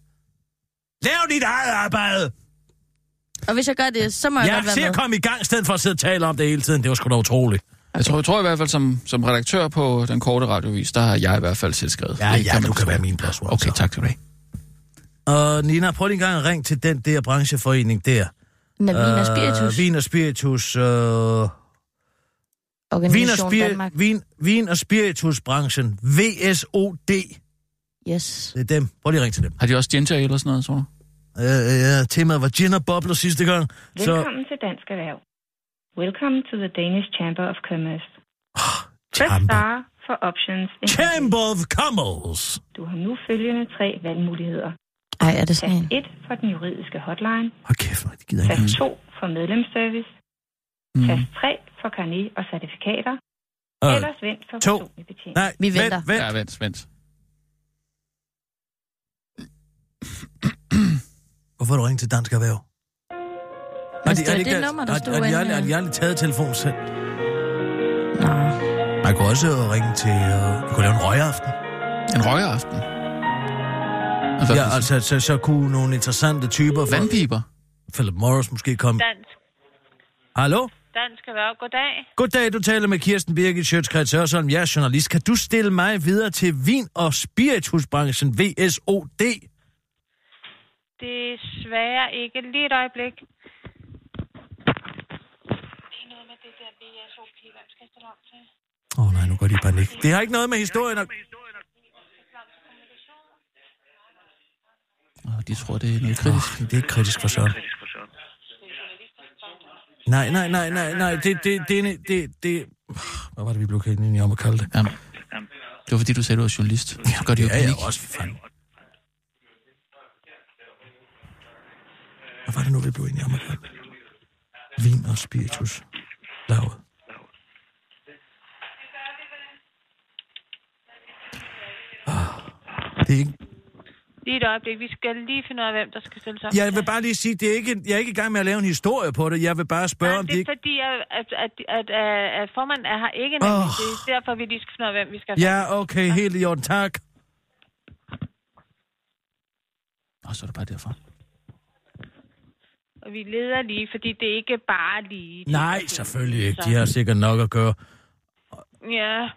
Lav dit eget arbejde. Og hvis jeg gør det, så må jeg Jeg godt være med. kom i gang, i stedet for at sidde og tale om det hele tiden. Det var sgu da utroligt. Jeg, tror, jeg tror i hvert fald, som, som redaktør på den korte radiovis, der har jeg i hvert fald tilskrevet. Ja, ja, du kan være min plads. Okay, tak skal du have. Og Nina, prøv lige en gang at ringe til den der brancheforening der. Navina Spiritus, Vin og Spiritus. Øh, Vin, og spir- Danmark. vin, vin og Spiritusbranchen. VSOD. Yes. Det er dem. Prøv lige at ringe til dem. Har de også ginger ale eller sådan noget, tror du? Øh, ja, temaet var gin og bobler sidste gang. Så Velkommen til Dansk Erhverv. Welcome to the Danish Chamber of Commerce. Press Chamber. star for options. in Chamber of Commerce. Du har nu følgende tre valgmuligheder. Ej, er det sådan Tast en? 1 for den juridiske hotline. Hold kæft, det gider ikke. Tast 2 for medlemsservice. Mm. Tast 3 for karnet og certifikater. Øh, Ellers vent for to. personlig betjening. Nej, Vi vent, venter. Vent, Ja, vent, vent. Hvorfor har du ringet til Dansk Erhverv? Men det var det nummer, der har, stod har, de har de aldrig taget telefonen selv? Nå. Man kunne også ringe til... Uh, vi kunne lave en røgaften. En røgeraften. Altså, Ja, altså, så, så kunne nogle interessante typer Vandpiber. Philip Morris måske komme. Dansk, Hallo? dansk erhverv, goddag. Goddag, du taler med Kirsten Birgit Sjøtskreds Hørsholm. Jeg er journalist. Kan du stille mig videre til vin- og spiritusbranchen VSOD? Desværre ikke. Lige et øjeblik. Det er noget med det der BSOP. Hvem skal jeg stille om til? Åh oh, nej, nu går de i panik. Det har ikke noget med historien at... Oh, de tror, det er noget kritisk. Oh, det er ikke kritisk for Søren. Nej, nej, nej, nej, nej, det, det, det, det, det, det... Hvad var det, vi blev kendt enige om at kalde det? Jamen, det var fordi, du sagde, du var journalist. Så gør de jo Ja, ja, panik. også fanden. Hvad var det nu, vi blev enige om at kalde det? Vin og spiritus. Lavet. Ah, Det er ikke... Lige et øjeblik. Vi skal lige finde ud af, hvem der skal stille sig op. Jeg vil bare lige sige, det er ikke, jeg er ikke i gang med at lave en historie på det. Jeg vil bare spørge, Nej, om det de er ikke... fordi, at, at, at, at, at, formanden er her ikke. Oh. Det er derfor, vi lige skal finde ud af, hvem vi skal Ja, okay, helt i orden, tak. Og så er det bare derfor. Og vi leder lige, fordi det er ikke bare lige... Nej, selvfølgelig ikke. De har sikkert nok at gøre. Ja.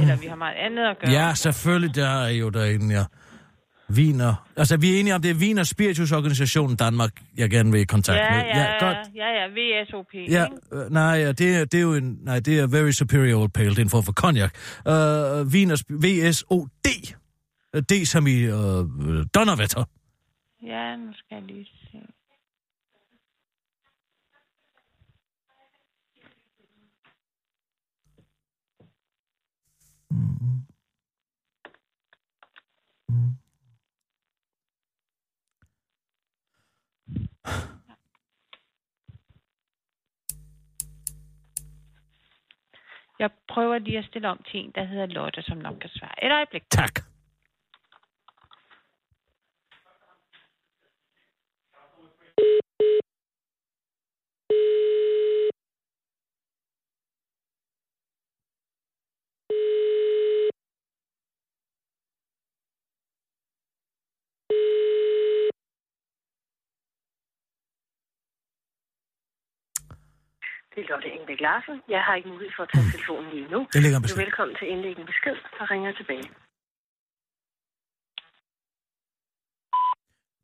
Eller vi har meget andet at gøre. Ja, selvfølgelig, der er jo derinde, ja. Viner. Altså, vi er enige om, det er Vin- og Spiritusorganisationen Danmark, jeg gerne vil i kontakt Ja, med. ja, godt. ja, ja, VSOP. Ja, øh, nej, ja, det, er, det er jo en... Nej, det er Very Superior Old Pale. Det er en form for cognac. Uh, Vin og Sp- VSOD. Øh, D som i uh, Donnerwetter. Ja, nu skal jeg lige Jeg prøver lige at stille om til en, der hedder Lotte, som nok kan svare. Et øjeblik. Tak. Det er Lotte Engbeck Larsen. Jeg har ikke mulighed for at tage telefonen lige nu. Det ligger en Du er besked. velkommen til at indlægge en besked, og ringer tilbage.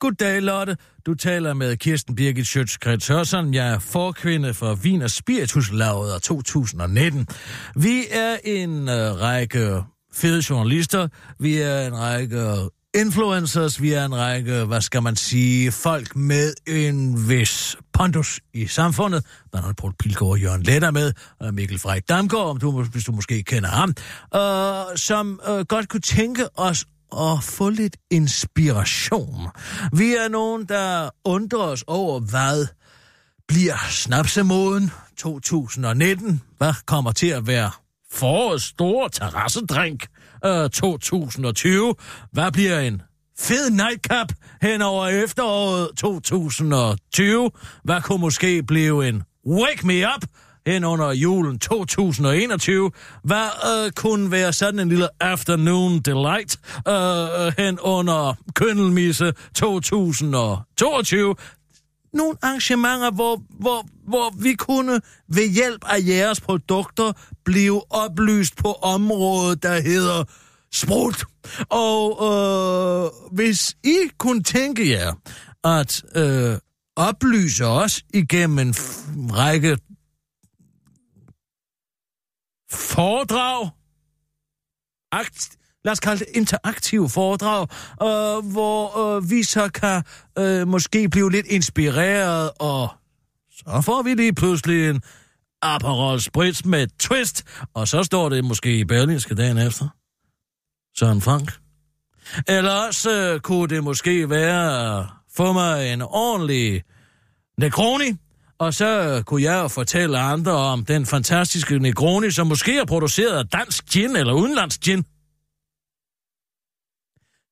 Goddag, Lotte. Du taler med Kirsten Birgit Schøtzgrads Hørsson. Jeg er forkvinde for Vin og Spirituslaget 2019. Vi er en øh, række fede journalister. Vi er en række influencers. Vi er en række, hvad skal man sige, folk med en vis pondus i samfundet. Blandt andet Poul Pilgaard og Jørgen Letter med, og Mikkel Frey Damgaard, om du, hvis du måske kender ham, øh, som øh, godt kunne tænke os at få lidt inspiration. Vi er nogen, der undrer os over, hvad bliver snapsemoden 2019? Hvad kommer til at være forårets store terrassedrink øh, 2020? Hvad bliver en fed nightcap hen over efteråret 2020? Hvad kunne måske blive en wake me up hen under julen 2021? Hvad øh, kunne være sådan en lille afternoon delight øh, øh hen under køndelmisse 2022? Nogle arrangementer, hvor, hvor, hvor vi kunne ved hjælp af jeres produkter blive oplyst på området, der hedder sprut. Og øh, hvis I kunne tænke jer at øh, oplyse os igennem en f- række foredrag, akt, lad os kalde det interaktive foredrag, øh, hvor øh, vi så kan øh, måske blive lidt inspireret, og så får vi lige pludselig en Aperol Spritz med twist, og så står det måske i Berlinske dagen efter. Søren Frank. Eller også øh, kunne det måske være at få mig en ordentlig Negroni, og så kunne jeg jo fortælle andre om den fantastiske Negroni, som måske er produceret af dansk gin eller udenlandsk gin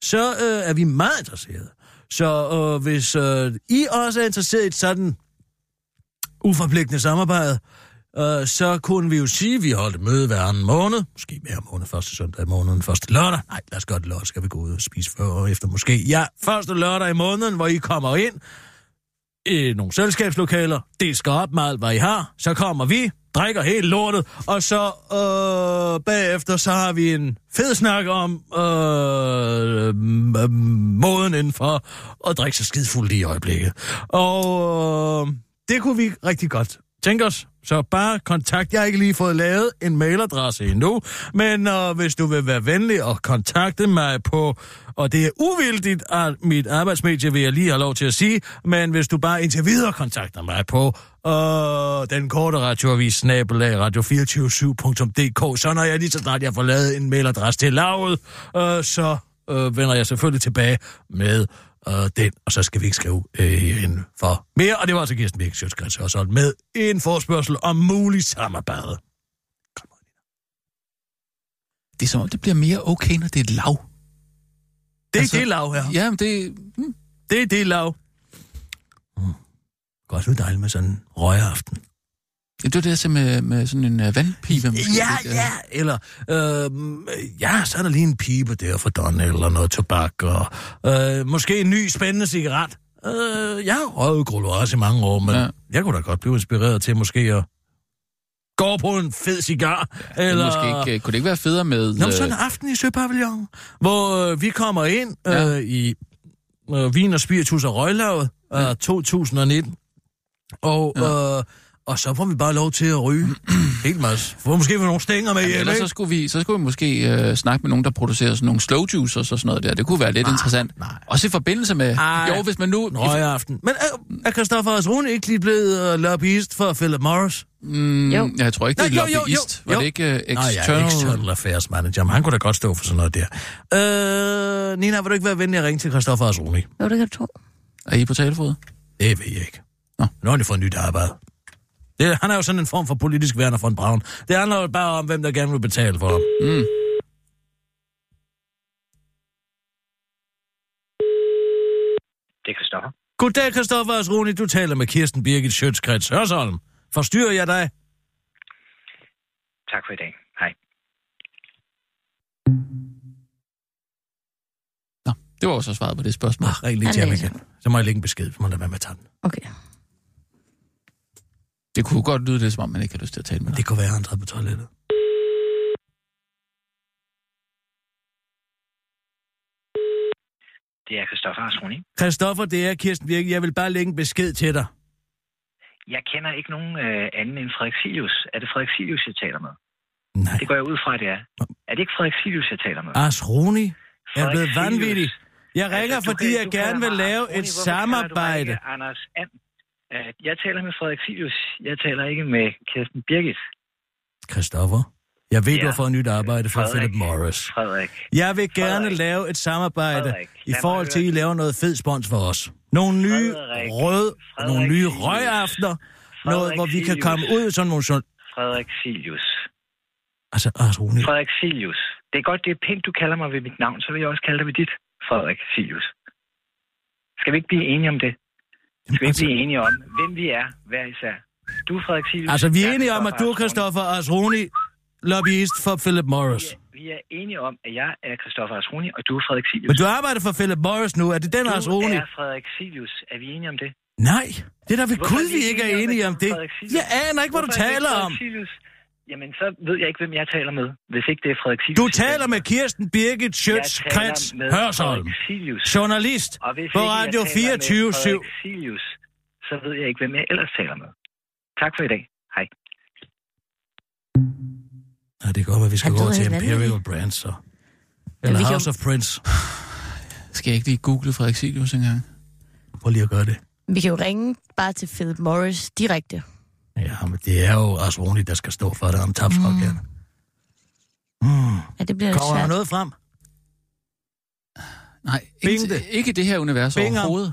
så øh, er vi meget interesserede. Så øh, hvis øh, I også er interesseret i et sådan uforpligtende samarbejde, øh, så kunne vi jo sige, at vi holdt et møde hver anden måned. Måske hver måned, første søndag i måneden, første lørdag. Nej, lad os godt lørdag, skal vi gå ud og spise før og efter måske. Ja, første lørdag i måneden, hvor I kommer ind i nogle selskabslokaler, det skal op med alt, hvad I har. Så kommer vi, drikker helt lortet, og så øh, bagefter, så har vi en fed snak om øh, øh måden inden for at drikke sig skidfuldt i øjeblikket. Og øh, det kunne vi rigtig godt tænke os. Så bare kontakt. Jeg har ikke lige fået lavet en mailadresse endnu, men øh, hvis du vil være venlig og kontakte mig på, og det er uvildigt at mit arbejdsmedie, vil jeg lige have lov til at sige, men hvis du bare indtil videre kontakter mig på øh, den korte radioavis snabelag radio247.dk, så når jeg lige så snart jeg får lavet en mailadresse til lavet, øh, så øh, vender jeg selvfølgelig tilbage med øh, den, og så skal vi ikke skrive øh, ind for mere. Og det var altså Kirsten Birk Sjøtskrets også med en forspørgsel om muligt samarbejde. Det er som om, det bliver mere okay, når det er et lav. Det er Altså, det lav her. Ja, men det... Hmm. Det er det lav. Mm. Godt ud dejligt med sådan en røgeaften. Det var det, sagde med, med sådan en uh, vandpibe. Måske, Ja, ikke? ja, eller øh, ja, så er der lige en pibe der for Don, eller noget tobak, og øh, måske en ny spændende cigaret. Øh, jeg har røget også i mange år, men Ja. jeg kunne da godt blive inspireret til måske at gå på en fed cigar. Ja, eller... Måske ikke, øh, kunne det ikke være federe med... Nå, men øh, sådan en aften i Søpavillon, hvor øh, vi kommer ind øh, Ja. i øh, Vin og Spiritus og Røglavet øh, 2019, og, Ja. øh, og så får vi bare lov til at ryge helt masse. Får måske nogle stænger med Jamen, hjem, så skulle, vi, så skulle vi måske øh, snakke med nogen, der producerer sådan nogle slow juicers og sådan noget der. Det kunne være lidt interessant. nej. Også i forbindelse med... Ej. Jo, hvis man nu... En røgeaften. Men er, er Christoffer Asrune ikke lige blevet uh, lobbyist for Philip Morris? Mm, Jo. Jeg tror ikke, det er Nej, jo, jo, jo, lobbyist. Var jo. det ikke uh, Nej, external? ja, external affairs manager, men han kunne da godt stå for sådan noget der. Øh, Nina, vil du ikke være venlig at ringe til Christoffer Asrune? Jo, det kan du tro. Er I på talefod? Det ved jeg ikke. Nå. Nu har han jo fået nyt arbejde. Det, han er jo sådan en form for politisk værner for en Braun. Det handler jo bare om, hvem der gerne vil betale for ham. Mm. Det er Christoffer. Goddag, Christoffer Asruni. Du taler med Kirsten Birgit Sjøtskrets Hørsholm. Forstyrrer jeg dig? Tak for i dag. Hej. Nå, det var også svaret på det spørgsmål. Ah, ring lige til ham igen. Så må jeg lægge en besked, så må der være med at tage den. Okay. Det kunne godt lyde det, som om man ikke har lyst til at tale med dig. Det kunne være, at han på toilettet. Det er Christoffer Asroni. Christoffer, det er Kirsten Birke. Jeg vil bare lægge en besked til dig. Jeg kender ikke nogen øh, anden end Frederik Silius. Er det Frederik Silius, jeg taler med? Nej. Det går jeg ud fra, det er. Er det ikke Frederik Silius, jeg taler med? Ars Roni er blevet vanvittig. Jeg ringer, Altså, fordi kan- jeg gerne vil lave Ars Roni. et samarbejde. Anders And. Øh, Jeg taler med Frederik Silius. Jeg taler ikke med Kirsten Birgit. Christoffer, jeg ved, Ja. du har fået nyt arbejde for Frederik. Philip Morris. Frederik. Jeg vil gerne Frederik. lave et samarbejde Frederik, i forhold til, at I laver noget fed spons for os. Nogle nye Frederik. rød, Frederik nogle nye røgaftener. Noget, Frederik hvor vi kan komme ud sådan nogle... Sådan, Frederik Silius. altså, Ars Roni. Frederik Silius. Det er godt, det er pænt, du kalder mig ved mit navn, så vil jeg også kalde dig ved dit, Frederik Silius. Skal vi ikke blive enige om det? Skal vi ikke blive enige om, hvem vi er, hver især? Du er Frederik Silius. Altså, vi er enige om, at du er Christoffer Asroni, lobbyist for Philip Morris. Asroni. Vi er enige om, at jeg er Christoffer Asroni, og du er Frederik Silius. Men du arbejder for Philip Morris nu. Er det den du Asroni? er Frederik Silius. Er vi enige om det? Nej, det er da ved Gud, er vi vi ikke er enige om, du er det. Jeg aner ikke, hvad du er taler om. Silius? Jamen, så ved jeg ikke, hvem jeg taler med, hvis ikke det er Frederik Silius. Du taler med Kirsten Birgit Schøtz, Krets, Hørsholm, journalist Og hvis på Radio taler med 24 7 Frederik Silius, så ved jeg ikke, hvem jeg ellers taler med. Tak for i dag. Hej. Ja, det kan godt være, vi skal gå til Imperial. Brands, så. Eller kan House jo- of Prince. Skal jeg ikke lige google Frederik Silius engang? Prøv lige at gøre det. Vi kan jo ringe bare til Philip Morris direkte. Ja, men det er jo Asroni, der skal stå for det om tabsrockerne. Mm. Ja, det bliver Kommer der noget frem? Nej, Bing ikke, det. ikke det her univers Bing overhovedet.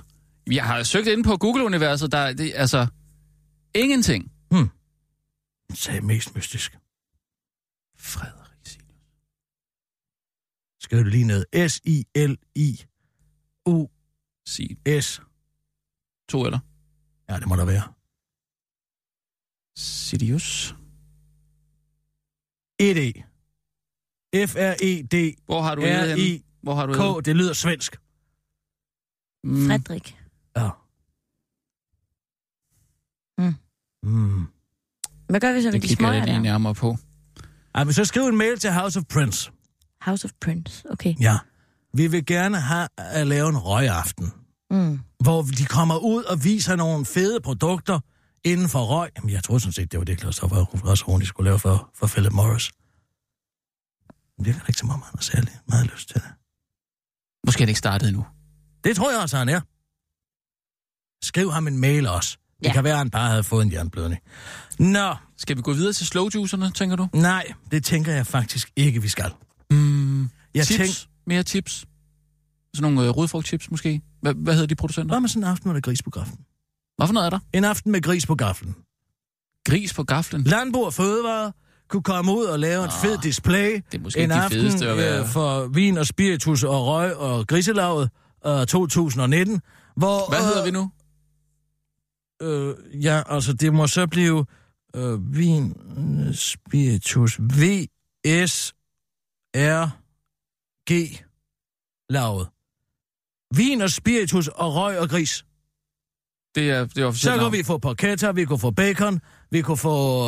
Jeg har søgt ind på Google-universet, der er det, altså ingenting. Hmm. Sagde mest mystisk. Frederik Silius. Skriv det lige ned. S-I-L-I-U-S. Sig to eller? Ja, det må der være. Silius. 1-E. F-R-E-D. Hvor har du det? R-I-K. Hvor har du det? Det lyder svensk. Mm, Frederik. Ja. Mm. Mm. Hvad gør vi så med det de kigger smøger jeg lige der? nærmere på. Ej, men så skriv en mail til House of Prince. House of Prince. Okay. Ja. Vi vil gerne have at lave en røgaften, Mm. hvor de kommer ud og viser nogle fede produkter inden for røg. Jamen, jeg troede sådan set, det var det, Christoffer Rosroni skulle lave for, for Philip Morris. Det virker ikke som om, han har særlig meget lyst til det. Måske er det ikke startet endnu. Det tror jeg også, han er. Skriv ham en mail også. Det Ja. kan være, at han bare havde fået en jernblødning. Nå, Skal vi gå videre til slowjuicerne, tænker du? nej, det tænker jeg faktisk ikke, vi skal. Mm, Jeg tips? tænker, Mere tips? Sådan nogle øh, rodfrugtchips måske? Hvad, hvad hedder de producenter? hvad med sådan en aften, hvor der er gris på gaflen? Hvad for noget er der? En aften med gris på gaflen. Gris på gaflen. Landbrug og Fødevare kunne komme ud og lave en fed display. Det er måske en aften fedeste at være- øh, for vin og spiritus og røg og griselavet øh, 2019. Hvor, Hvad hedder vi nu? Øh, ja, altså det må så blive øh, vin, øh, spiritus, V, S, R, G, lavet. Vin og spiritus og røg og gris. Det er, det er officielt Så kunne vi få porchetta, vi kunne få bacon, vi kunne få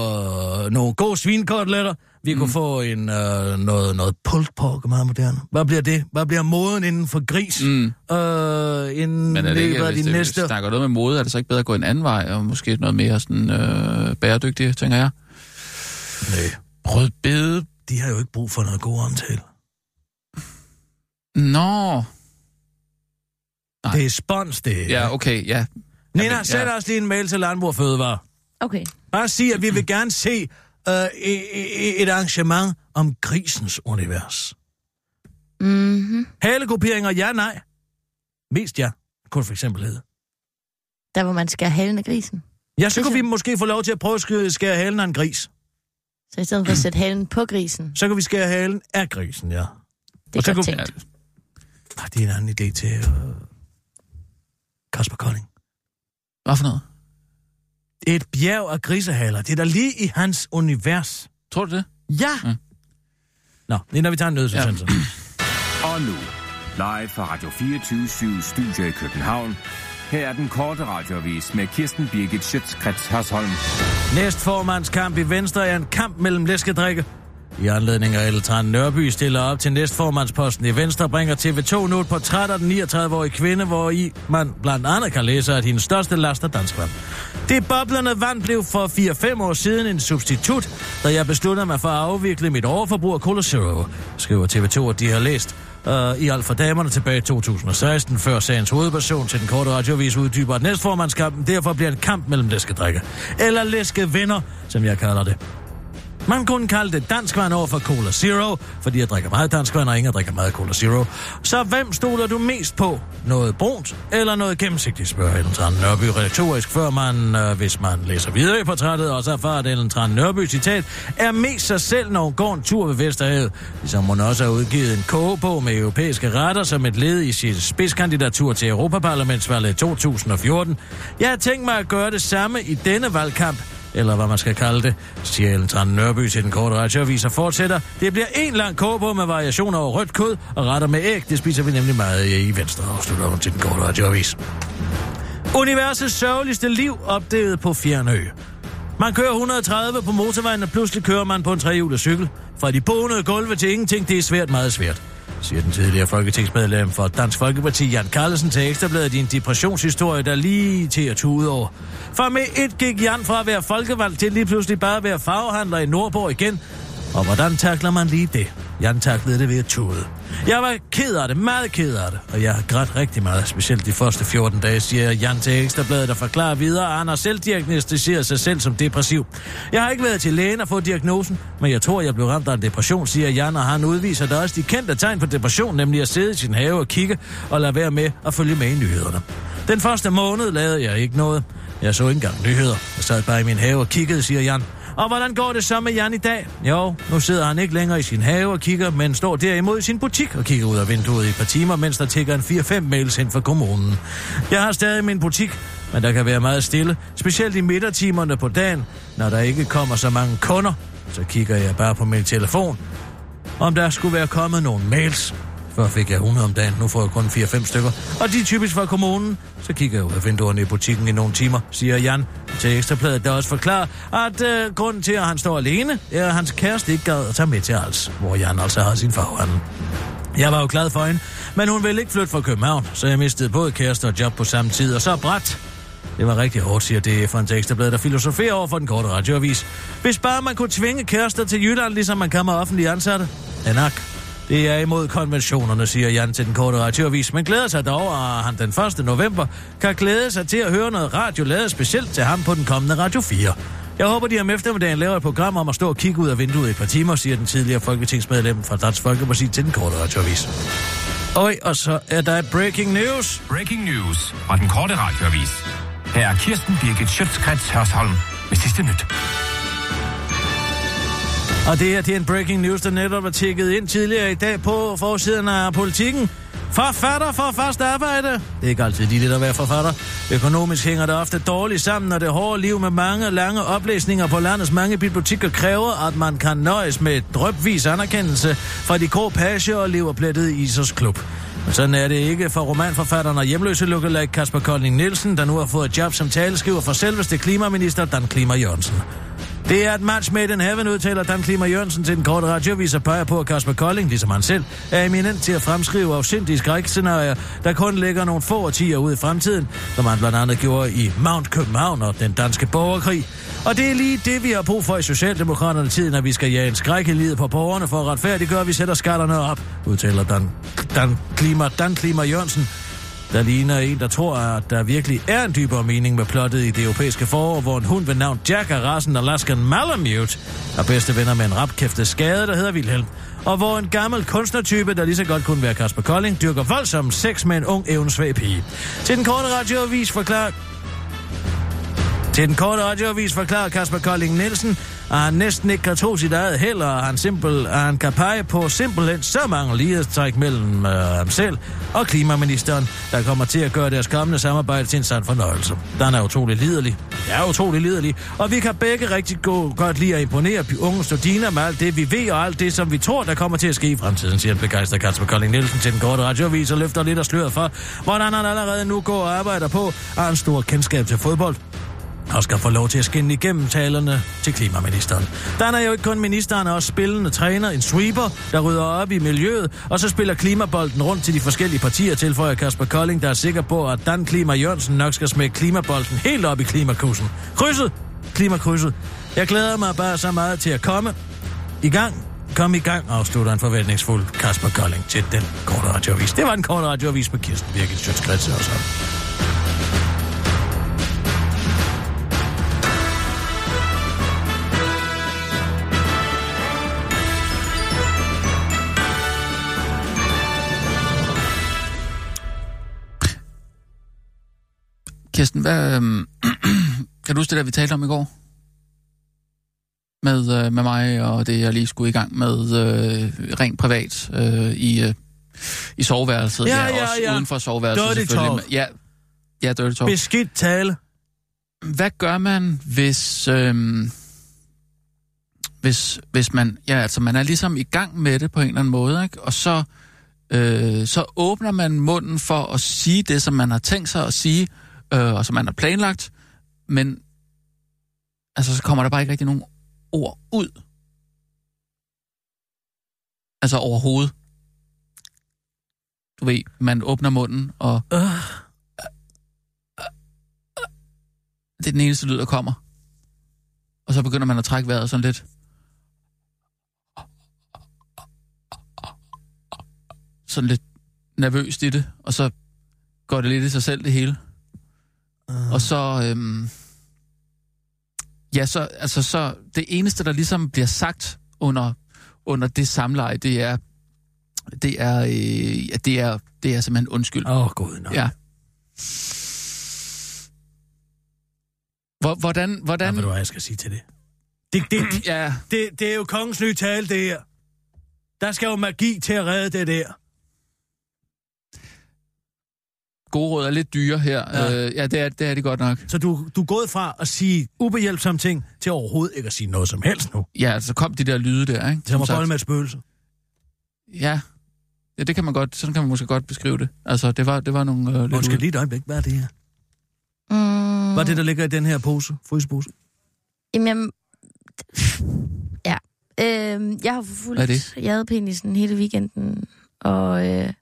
øh, nogle gode svinkoteletter, vi mm. kunne få en, øh, noget, noget pulled pork, meget moderne. Hvad bliver det? Hvad bliver moden inden for gris? Mm. Øh, inden Men er det ikke, hvis de det, næste... snakker noget med mode, er det så ikke bedre at gå en anden vej, og måske noget mere sådan øh, bæredygtigt, tænker jeg? Nej, Rødbede. de har jo ikke brug for noget god omtale. Nå. Nej. Det er spons, det. Ja, okay, ja. Nina, Jamen, send ja. os lige en mail til Landbrug Fødevare. Okay. Bare sig, at vi vil gerne se øh, et et arrangement om grisens univers. Mm-hmm. Halegrupperinger, ja, nej. Mest ja, kunne for eksempel hedde. Der, hvor man skærer halen af grisen. Ja, så kunne vi måske få lov til at prøve at skære- skære halen af en gris. Så i stedet for at sætte halen på grisen. Så kan vi skære halen af grisen, ja. Det er godt kunne- tænkt. Ah, det er en anden idé til øh, Kasper Kolding. Hvad for noget? Et bjerg af grisehaler. Det er da lige i hans univers. Tror du det? Ja! Mm. Nå, det er når vi tager en nødsudsendelse. Ja. Og nu, live fra Radio 24 7 Studio i København. Her er den korte radiovis med Kirsten Birgit Schøtzgrads Hasholm. Næstformandskamp i Venstre er en kamp mellem læskedrikke. I anledning af Eltran Nørby stiller op til næstformandsposten i Venstre, bringer TV2 nu et portræt af den 39-årige kvinde, hvor i man blandt andet kan læse, at hendes største last er dansk vand. Det boblende vand blev for 4-5 år siden en substitut, da jeg besluttede mig for at afvikle mit overforbrug af Cola Zero, skriver TV2, at de har læst. Uh, I alt for damerne tilbage i 2016, før sagens hovedperson til den korte radiovis uddyber, at næstformandskampen derfor bliver en kamp mellem læskedrikke. Eller læskevenner, som jeg kalder det. Man kunne kalde det dansk vand over for Cola Zero, fordi jeg drikker meget dansk vand, og ingen drikker meget Cola Zero. Så hvem stoler du mest på? Noget brunt eller noget gennemsigtigt, spørger Ellen Tran Nørby retorisk, før man, øh, hvis man læser videre i portrættet, også erfarer, at Ellen Tran Nørby, citat, er mest sig selv, når hun går en tur ved Vesterhavet. Ligesom hun også har udgivet en kogebog med europæiske retter som et led i sit spidskandidatur til Europaparlamentsvalget 2014. Jeg har tænkt mig at gøre det samme i denne valgkamp, eller hvad man skal kalde det, siger Ellen Tran Nørby til den korte radioavis og fortsætter. Det bliver en lang kogebog med variationer over rødt kød og retter med æg. Det spiser vi nemlig meget i, i Venstre, afslutter hun til den korte radioavis. Universets sørgeligste liv opdaget på Fjernø. Man kører 130 på motorvejen, og pludselig kører man på en trehjulet cykel. Fra de bonede gulve til ingenting, det er svært meget svært siger den tidligere folketingsmedlem for Dansk Folkeparti, Jan Carlsen, til Ekstrabladet i en depressionshistorie, der lige til at tude over. For med et gik Jan fra at være folkevalgt til lige pludselig bare at være farvehandler i Nordborg igen. Og hvordan takler man lige det? Jan taklede det ved at tude. Jeg var ked af det, meget ked af det, og jeg har grædt rigtig meget, specielt de første 14 dage, siger Jan til Ekstrabladet og forklarer videre, at han har selv diagnostiseret sig selv som depressiv. Jeg har ikke været til lægen og fået diagnosen, men jeg tror, jeg blev ramt af en depression, siger Jan, og han udviser der også de kendte tegn på depression, nemlig at sidde i sin have og kigge og lade være med at følge med i nyhederne. Den første måned lavede jeg ikke noget. Jeg så ikke engang nyheder. Jeg sad bare i min have og kiggede, siger Jan. Og hvordan går det så med Jan i dag? Jo, nu sidder han ikke længere i sin have og kigger, men står derimod i sin butik og kigger ud af vinduet i et par timer, mens der tigger en 4-5 mails hen fra kommunen. Jeg har stadig min butik, men der kan være meget stille, specielt i midtertimerne på dagen, når der ikke kommer så mange kunder. Så kigger jeg bare på min telefon, om der skulle være kommet nogle mails. Før fik jeg 100 om dagen, nu får jeg kun 4-5 stykker. Og de er typisk fra kommunen. Så kigger jeg ud af vinduerne i butikken i nogle timer, siger Jan til Ekstrabladet, der også forklarer, at øh, grunden til, at han står alene, er, at hans kæreste ikke gad at tage med til Als, hvor Jan altså har sin farvehandel. Jeg var jo glad for hende, men hun ville ikke flytte fra København, så jeg mistede både kæreste og job på samme tid, og så bræt. Det var rigtig hårdt, siger det for en tekstblad, der filosoferer over for den korte radioavis. Hvis bare man kunne tvinge kærester til Jylland, ligesom man kan med offentlige ansatte. Enak. Det er imod konventionerne, siger Jan til den korte radioavis, men glæder sig dog, at han den 1. november kan glæde sig til at høre noget radio lavet specielt til ham på den kommende Radio 4. Jeg håber, de om eftermiddagen laver et program om at stå og kigge ud af vinduet i et par timer, siger den tidligere folketingsmedlem fra Dansk Folkeparti til den korte radioavis. Oj, og så er der breaking news. Breaking news fra den korte radioavis. Her er Kirsten Birgit Schøtzgrads Hørsholm med sidste nyt. Og det her det er en breaking news, der netop er tjekket ind tidligere i dag på forsiden af politikken. Forfatter for fast arbejde. Det er ikke altid lige at være forfatter. Økonomisk hænger det ofte dårligt sammen, når det hårde liv med mange lange oplæsninger på landets mange biblioteker kræver, at man kan nøjes med drøbvis anerkendelse fra de grå page og leverplettet Isers klub. Men sådan er det ikke for romanforfatteren og hjemløse lookalike Kasper Kolding Nielsen, der nu har fået et job som taleskriver for selveste klimaminister Dan Klima Jørgensen. Det er et match made in heaven, udtaler Dan Klima Jørgensen til den korte radiovis og peger på, at Kasper Kolding, ligesom han selv, er eminent til at fremskrive afsindige skrækscenarier, der kun ligger nogle få årtier ud i fremtiden, som han blandt andet gjorde i Mount København og den danske borgerkrig. Og det er lige det, vi har brug for i Socialdemokraterne tiden, at vi skal jage en skræk i livet på borgerne for at retfærdiggøre, at vi sætter skatterne op, udtaler Dan, Dan, Klima, Dan Klima Jørgensen der ligner en, der tror, at der virkelig er en dybere mening med plottet i det europæiske forår, hvor en hund ved navn Jack af rassen Alaskan Malamute er bedste venner med en rapkæftet skade, der hedder Wilhelm. Og hvor en gammel kunstnertype, der lige så godt kunne være Kasper Kolding, dyrker voldsom sex med en ung, evnesvag pige. Til den korte radioavis forklarer til den korte radioavis forklarer Kasper Kolding Nielsen, og han næsten ikke kan tro sit eget heller, og han, simpel, og han kan pege på simpelthen så mange lighedstræk mellem øh, ham selv og klimaministeren, der kommer til at gøre deres kommende samarbejde til en sand fornøjelse. Den er utrolig liderlig. Jeg er utrolig liderlig, og vi kan begge rigtig gå, godt lide at imponere unge studiner med alt det, vi ved, og alt det, som vi tror, der kommer til at ske i fremtiden, siger en begejstret Kasper Kolding Nielsen til den korte radioavis og løfter lidt af sløret for, hvordan han allerede nu går og arbejder på, har en stor kendskab til fodbold og skal få lov til at skinne igennem talerne til klimaministeren. Der er jo ikke kun ministeren, og også spillende træner, en sweeper, der rydder op i miljøet, og så spiller klimabolden rundt til de forskellige partier, tilføjer Kasper Kolding, der er sikker på, at Dan Klima Jørgensen nok skal smække klimabolden helt op i klimakussen. Krydset! Klimakrydset. Jeg glæder mig bare så meget til at komme i gang. Kom i gang, afslutter en forventningsfuld Kasper Kolding til den korte radioavis. Det var en korte radioavis med Kirsten Birgit Sjøtskrets og så. Kirsten, hvad, øhm, kan du huske det der, vi talte om i går? Med, øh, med mig og det, jeg lige skulle i gang med øh, rent privat øh, i, øh, i soveværelset. Ja, ja, også ja. uden for soveværelset Dirty selvfølgelig. talk. Ja, ja, dirty talk. Beskidt tale. Hvad gør man, hvis... Øhm, hvis, hvis man, ja, altså man er ligesom i gang med det på en eller anden måde, ikke? og så, øh, så åbner man munden for at sige det, som man har tænkt sig at sige, øh, og som man har planlagt, men altså, så kommer der bare ikke rigtig nogen ord ud. Altså overhovedet. Du ved, man åbner munden, og Øh. det er den eneste lyd, der kommer. Og så begynder man at trække vejret sådan lidt. Sådan lidt nervøst i det, og så går det lidt i sig selv det hele. Uh. Og så, øhm, ja, så, altså, så det eneste, der ligesom bliver sagt under, under det samleje, det er, det er, øh, ja, det er, det er simpelthen undskyld. Åh, oh, gud nok. Ja. Hvor, hvordan, Ja, hvordan... ved du hvad jeg skal sige til det? Det, det, Ja, det, det er jo kongens nye tale, det her. Der skal jo magi til at redde det der. Gode råd er lidt dyre her. Ja. Øh, ja det, er, det er det godt nok. Så du, du er gået fra at sige ubehjælpsomme ting, til overhovedet ikke at sige noget som helst nu. Ja, altså kom de der lyde der, ikke? Som at bolle med et spøgelse. Ja. ja, det kan man godt, sådan kan man måske godt beskrive det. Altså, det var, det var nogle... Øh, lidt Undskyld ude. lige et øjeblik, hvad er det her? Mm, Hvad er det, der ligger i den her pose, frysepose? Jamen, jeg- ja. Øhm, jeg har forfulgt det? jadepenisen hele weekenden, og, øh,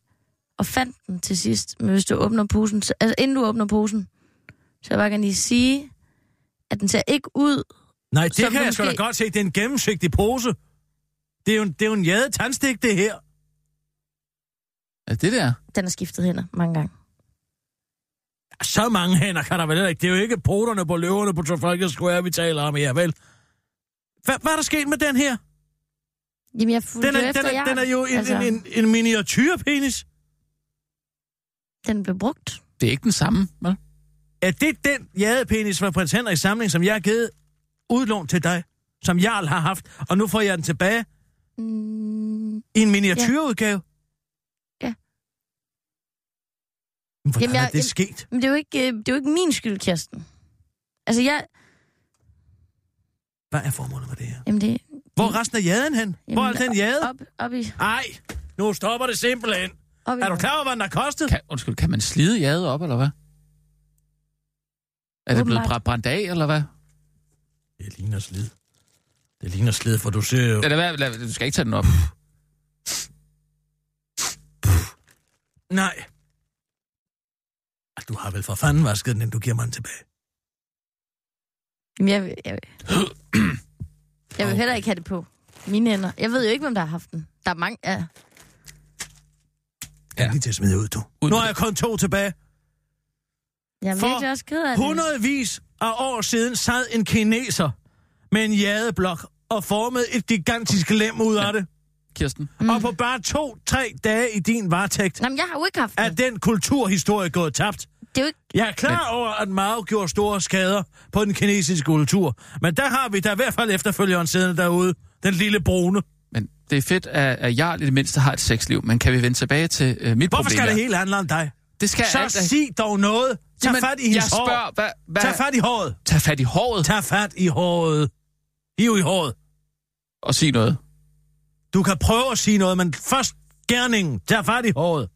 og fandt den til sidst. Men hvis du åbner posen, så, altså inden du åbner posen, så jeg bare gerne lige sige, at den ser ikke ud. Nej, det Som kan du jeg sgu da måske- godt se. Det er en gennemsigtig pose. Det er jo en, det er jo en jade tandstik, det her. Er det der? Den er skiftet hænder mange gange. Så mange hænder kan der vel ikke. Det er jo ikke poterne på løverne på Trafalgar Square, vi taler om her, vel? Hvad, hvad er der sket med den her? Jamen, jeg fulgte Den er, jo efter den er, jer. den er jo en, altså, en, en, en miniatyrpenis. Den blev brugt. Det er ikke den samme, vel? Er det den jadepenis fra prins Henriks samling, som jeg har givet udlån til dig? Som Jarl har haft, og nu får jeg den tilbage Mm, i en miniatyrudgave? Ja. Men hvordan Jamen, er jeg- det jamen- sket? men det er, jo ikke, øh, det er jo ikke min skyld, Kirsten. Altså, jeg... Hvad er formålet med det her? Jamen, det... Hvor er resten af jaden hen? Hvor er den jade? Op, op i... Ej, nu stopper det simpelthen. I Er du klar over, hvad den har kostet? Kan, undskyld, kan man slide jade op, eller hvad? Er det blevet bra- brændt af, eller hvad? Det ligner slid. Det ligner slid, for du ser jo... Lad, være- lad, du skal ikke tage den op. Nej. Du har vel for fanden vasket den, inden du giver mig den tilbage. Jamen, jeg, vil- jeg, vil- jeg vil heller ikke have det på mine hænder. Jeg ved jo ikke, hvem der har haft den. Der er mange... Ja. Er lige til at smide ud, du. Ud Nu har jeg kun to tilbage. Jeg er For virkelig også ked af det. Hundredvis af år siden sad en kineser med en jadeblok og formede et gigantisk lem ud af det. Kirsten. Mm. Og på bare to-tre dage i din varetægt Nå, men jeg har jo ikke haft den. er den kulturhistorie gået tabt. Det Det er jo ikke... Jeg er klar men... over, at Mao gjorde store skader på den kinesiske kultur. Men der har vi da i hvert fald efterfølgeren siddende derude. Den lille brune. Det er fedt, at, at jeg i det mindste har et sexliv. Men kan vi vende tilbage til uh, mit Hvorfor problem? skal det hele handle om dig? Det skal Så alt, sig dog noget. Tag Jamen, fat i hendes jeg hår. spørger, hvad, hvad... Tag fat i håret. Tag fat i håret Tag fat i håret. Hiv i håret. og sig noget. Du kan prøve at sige noget, men først gerningen. Tag fat i håret.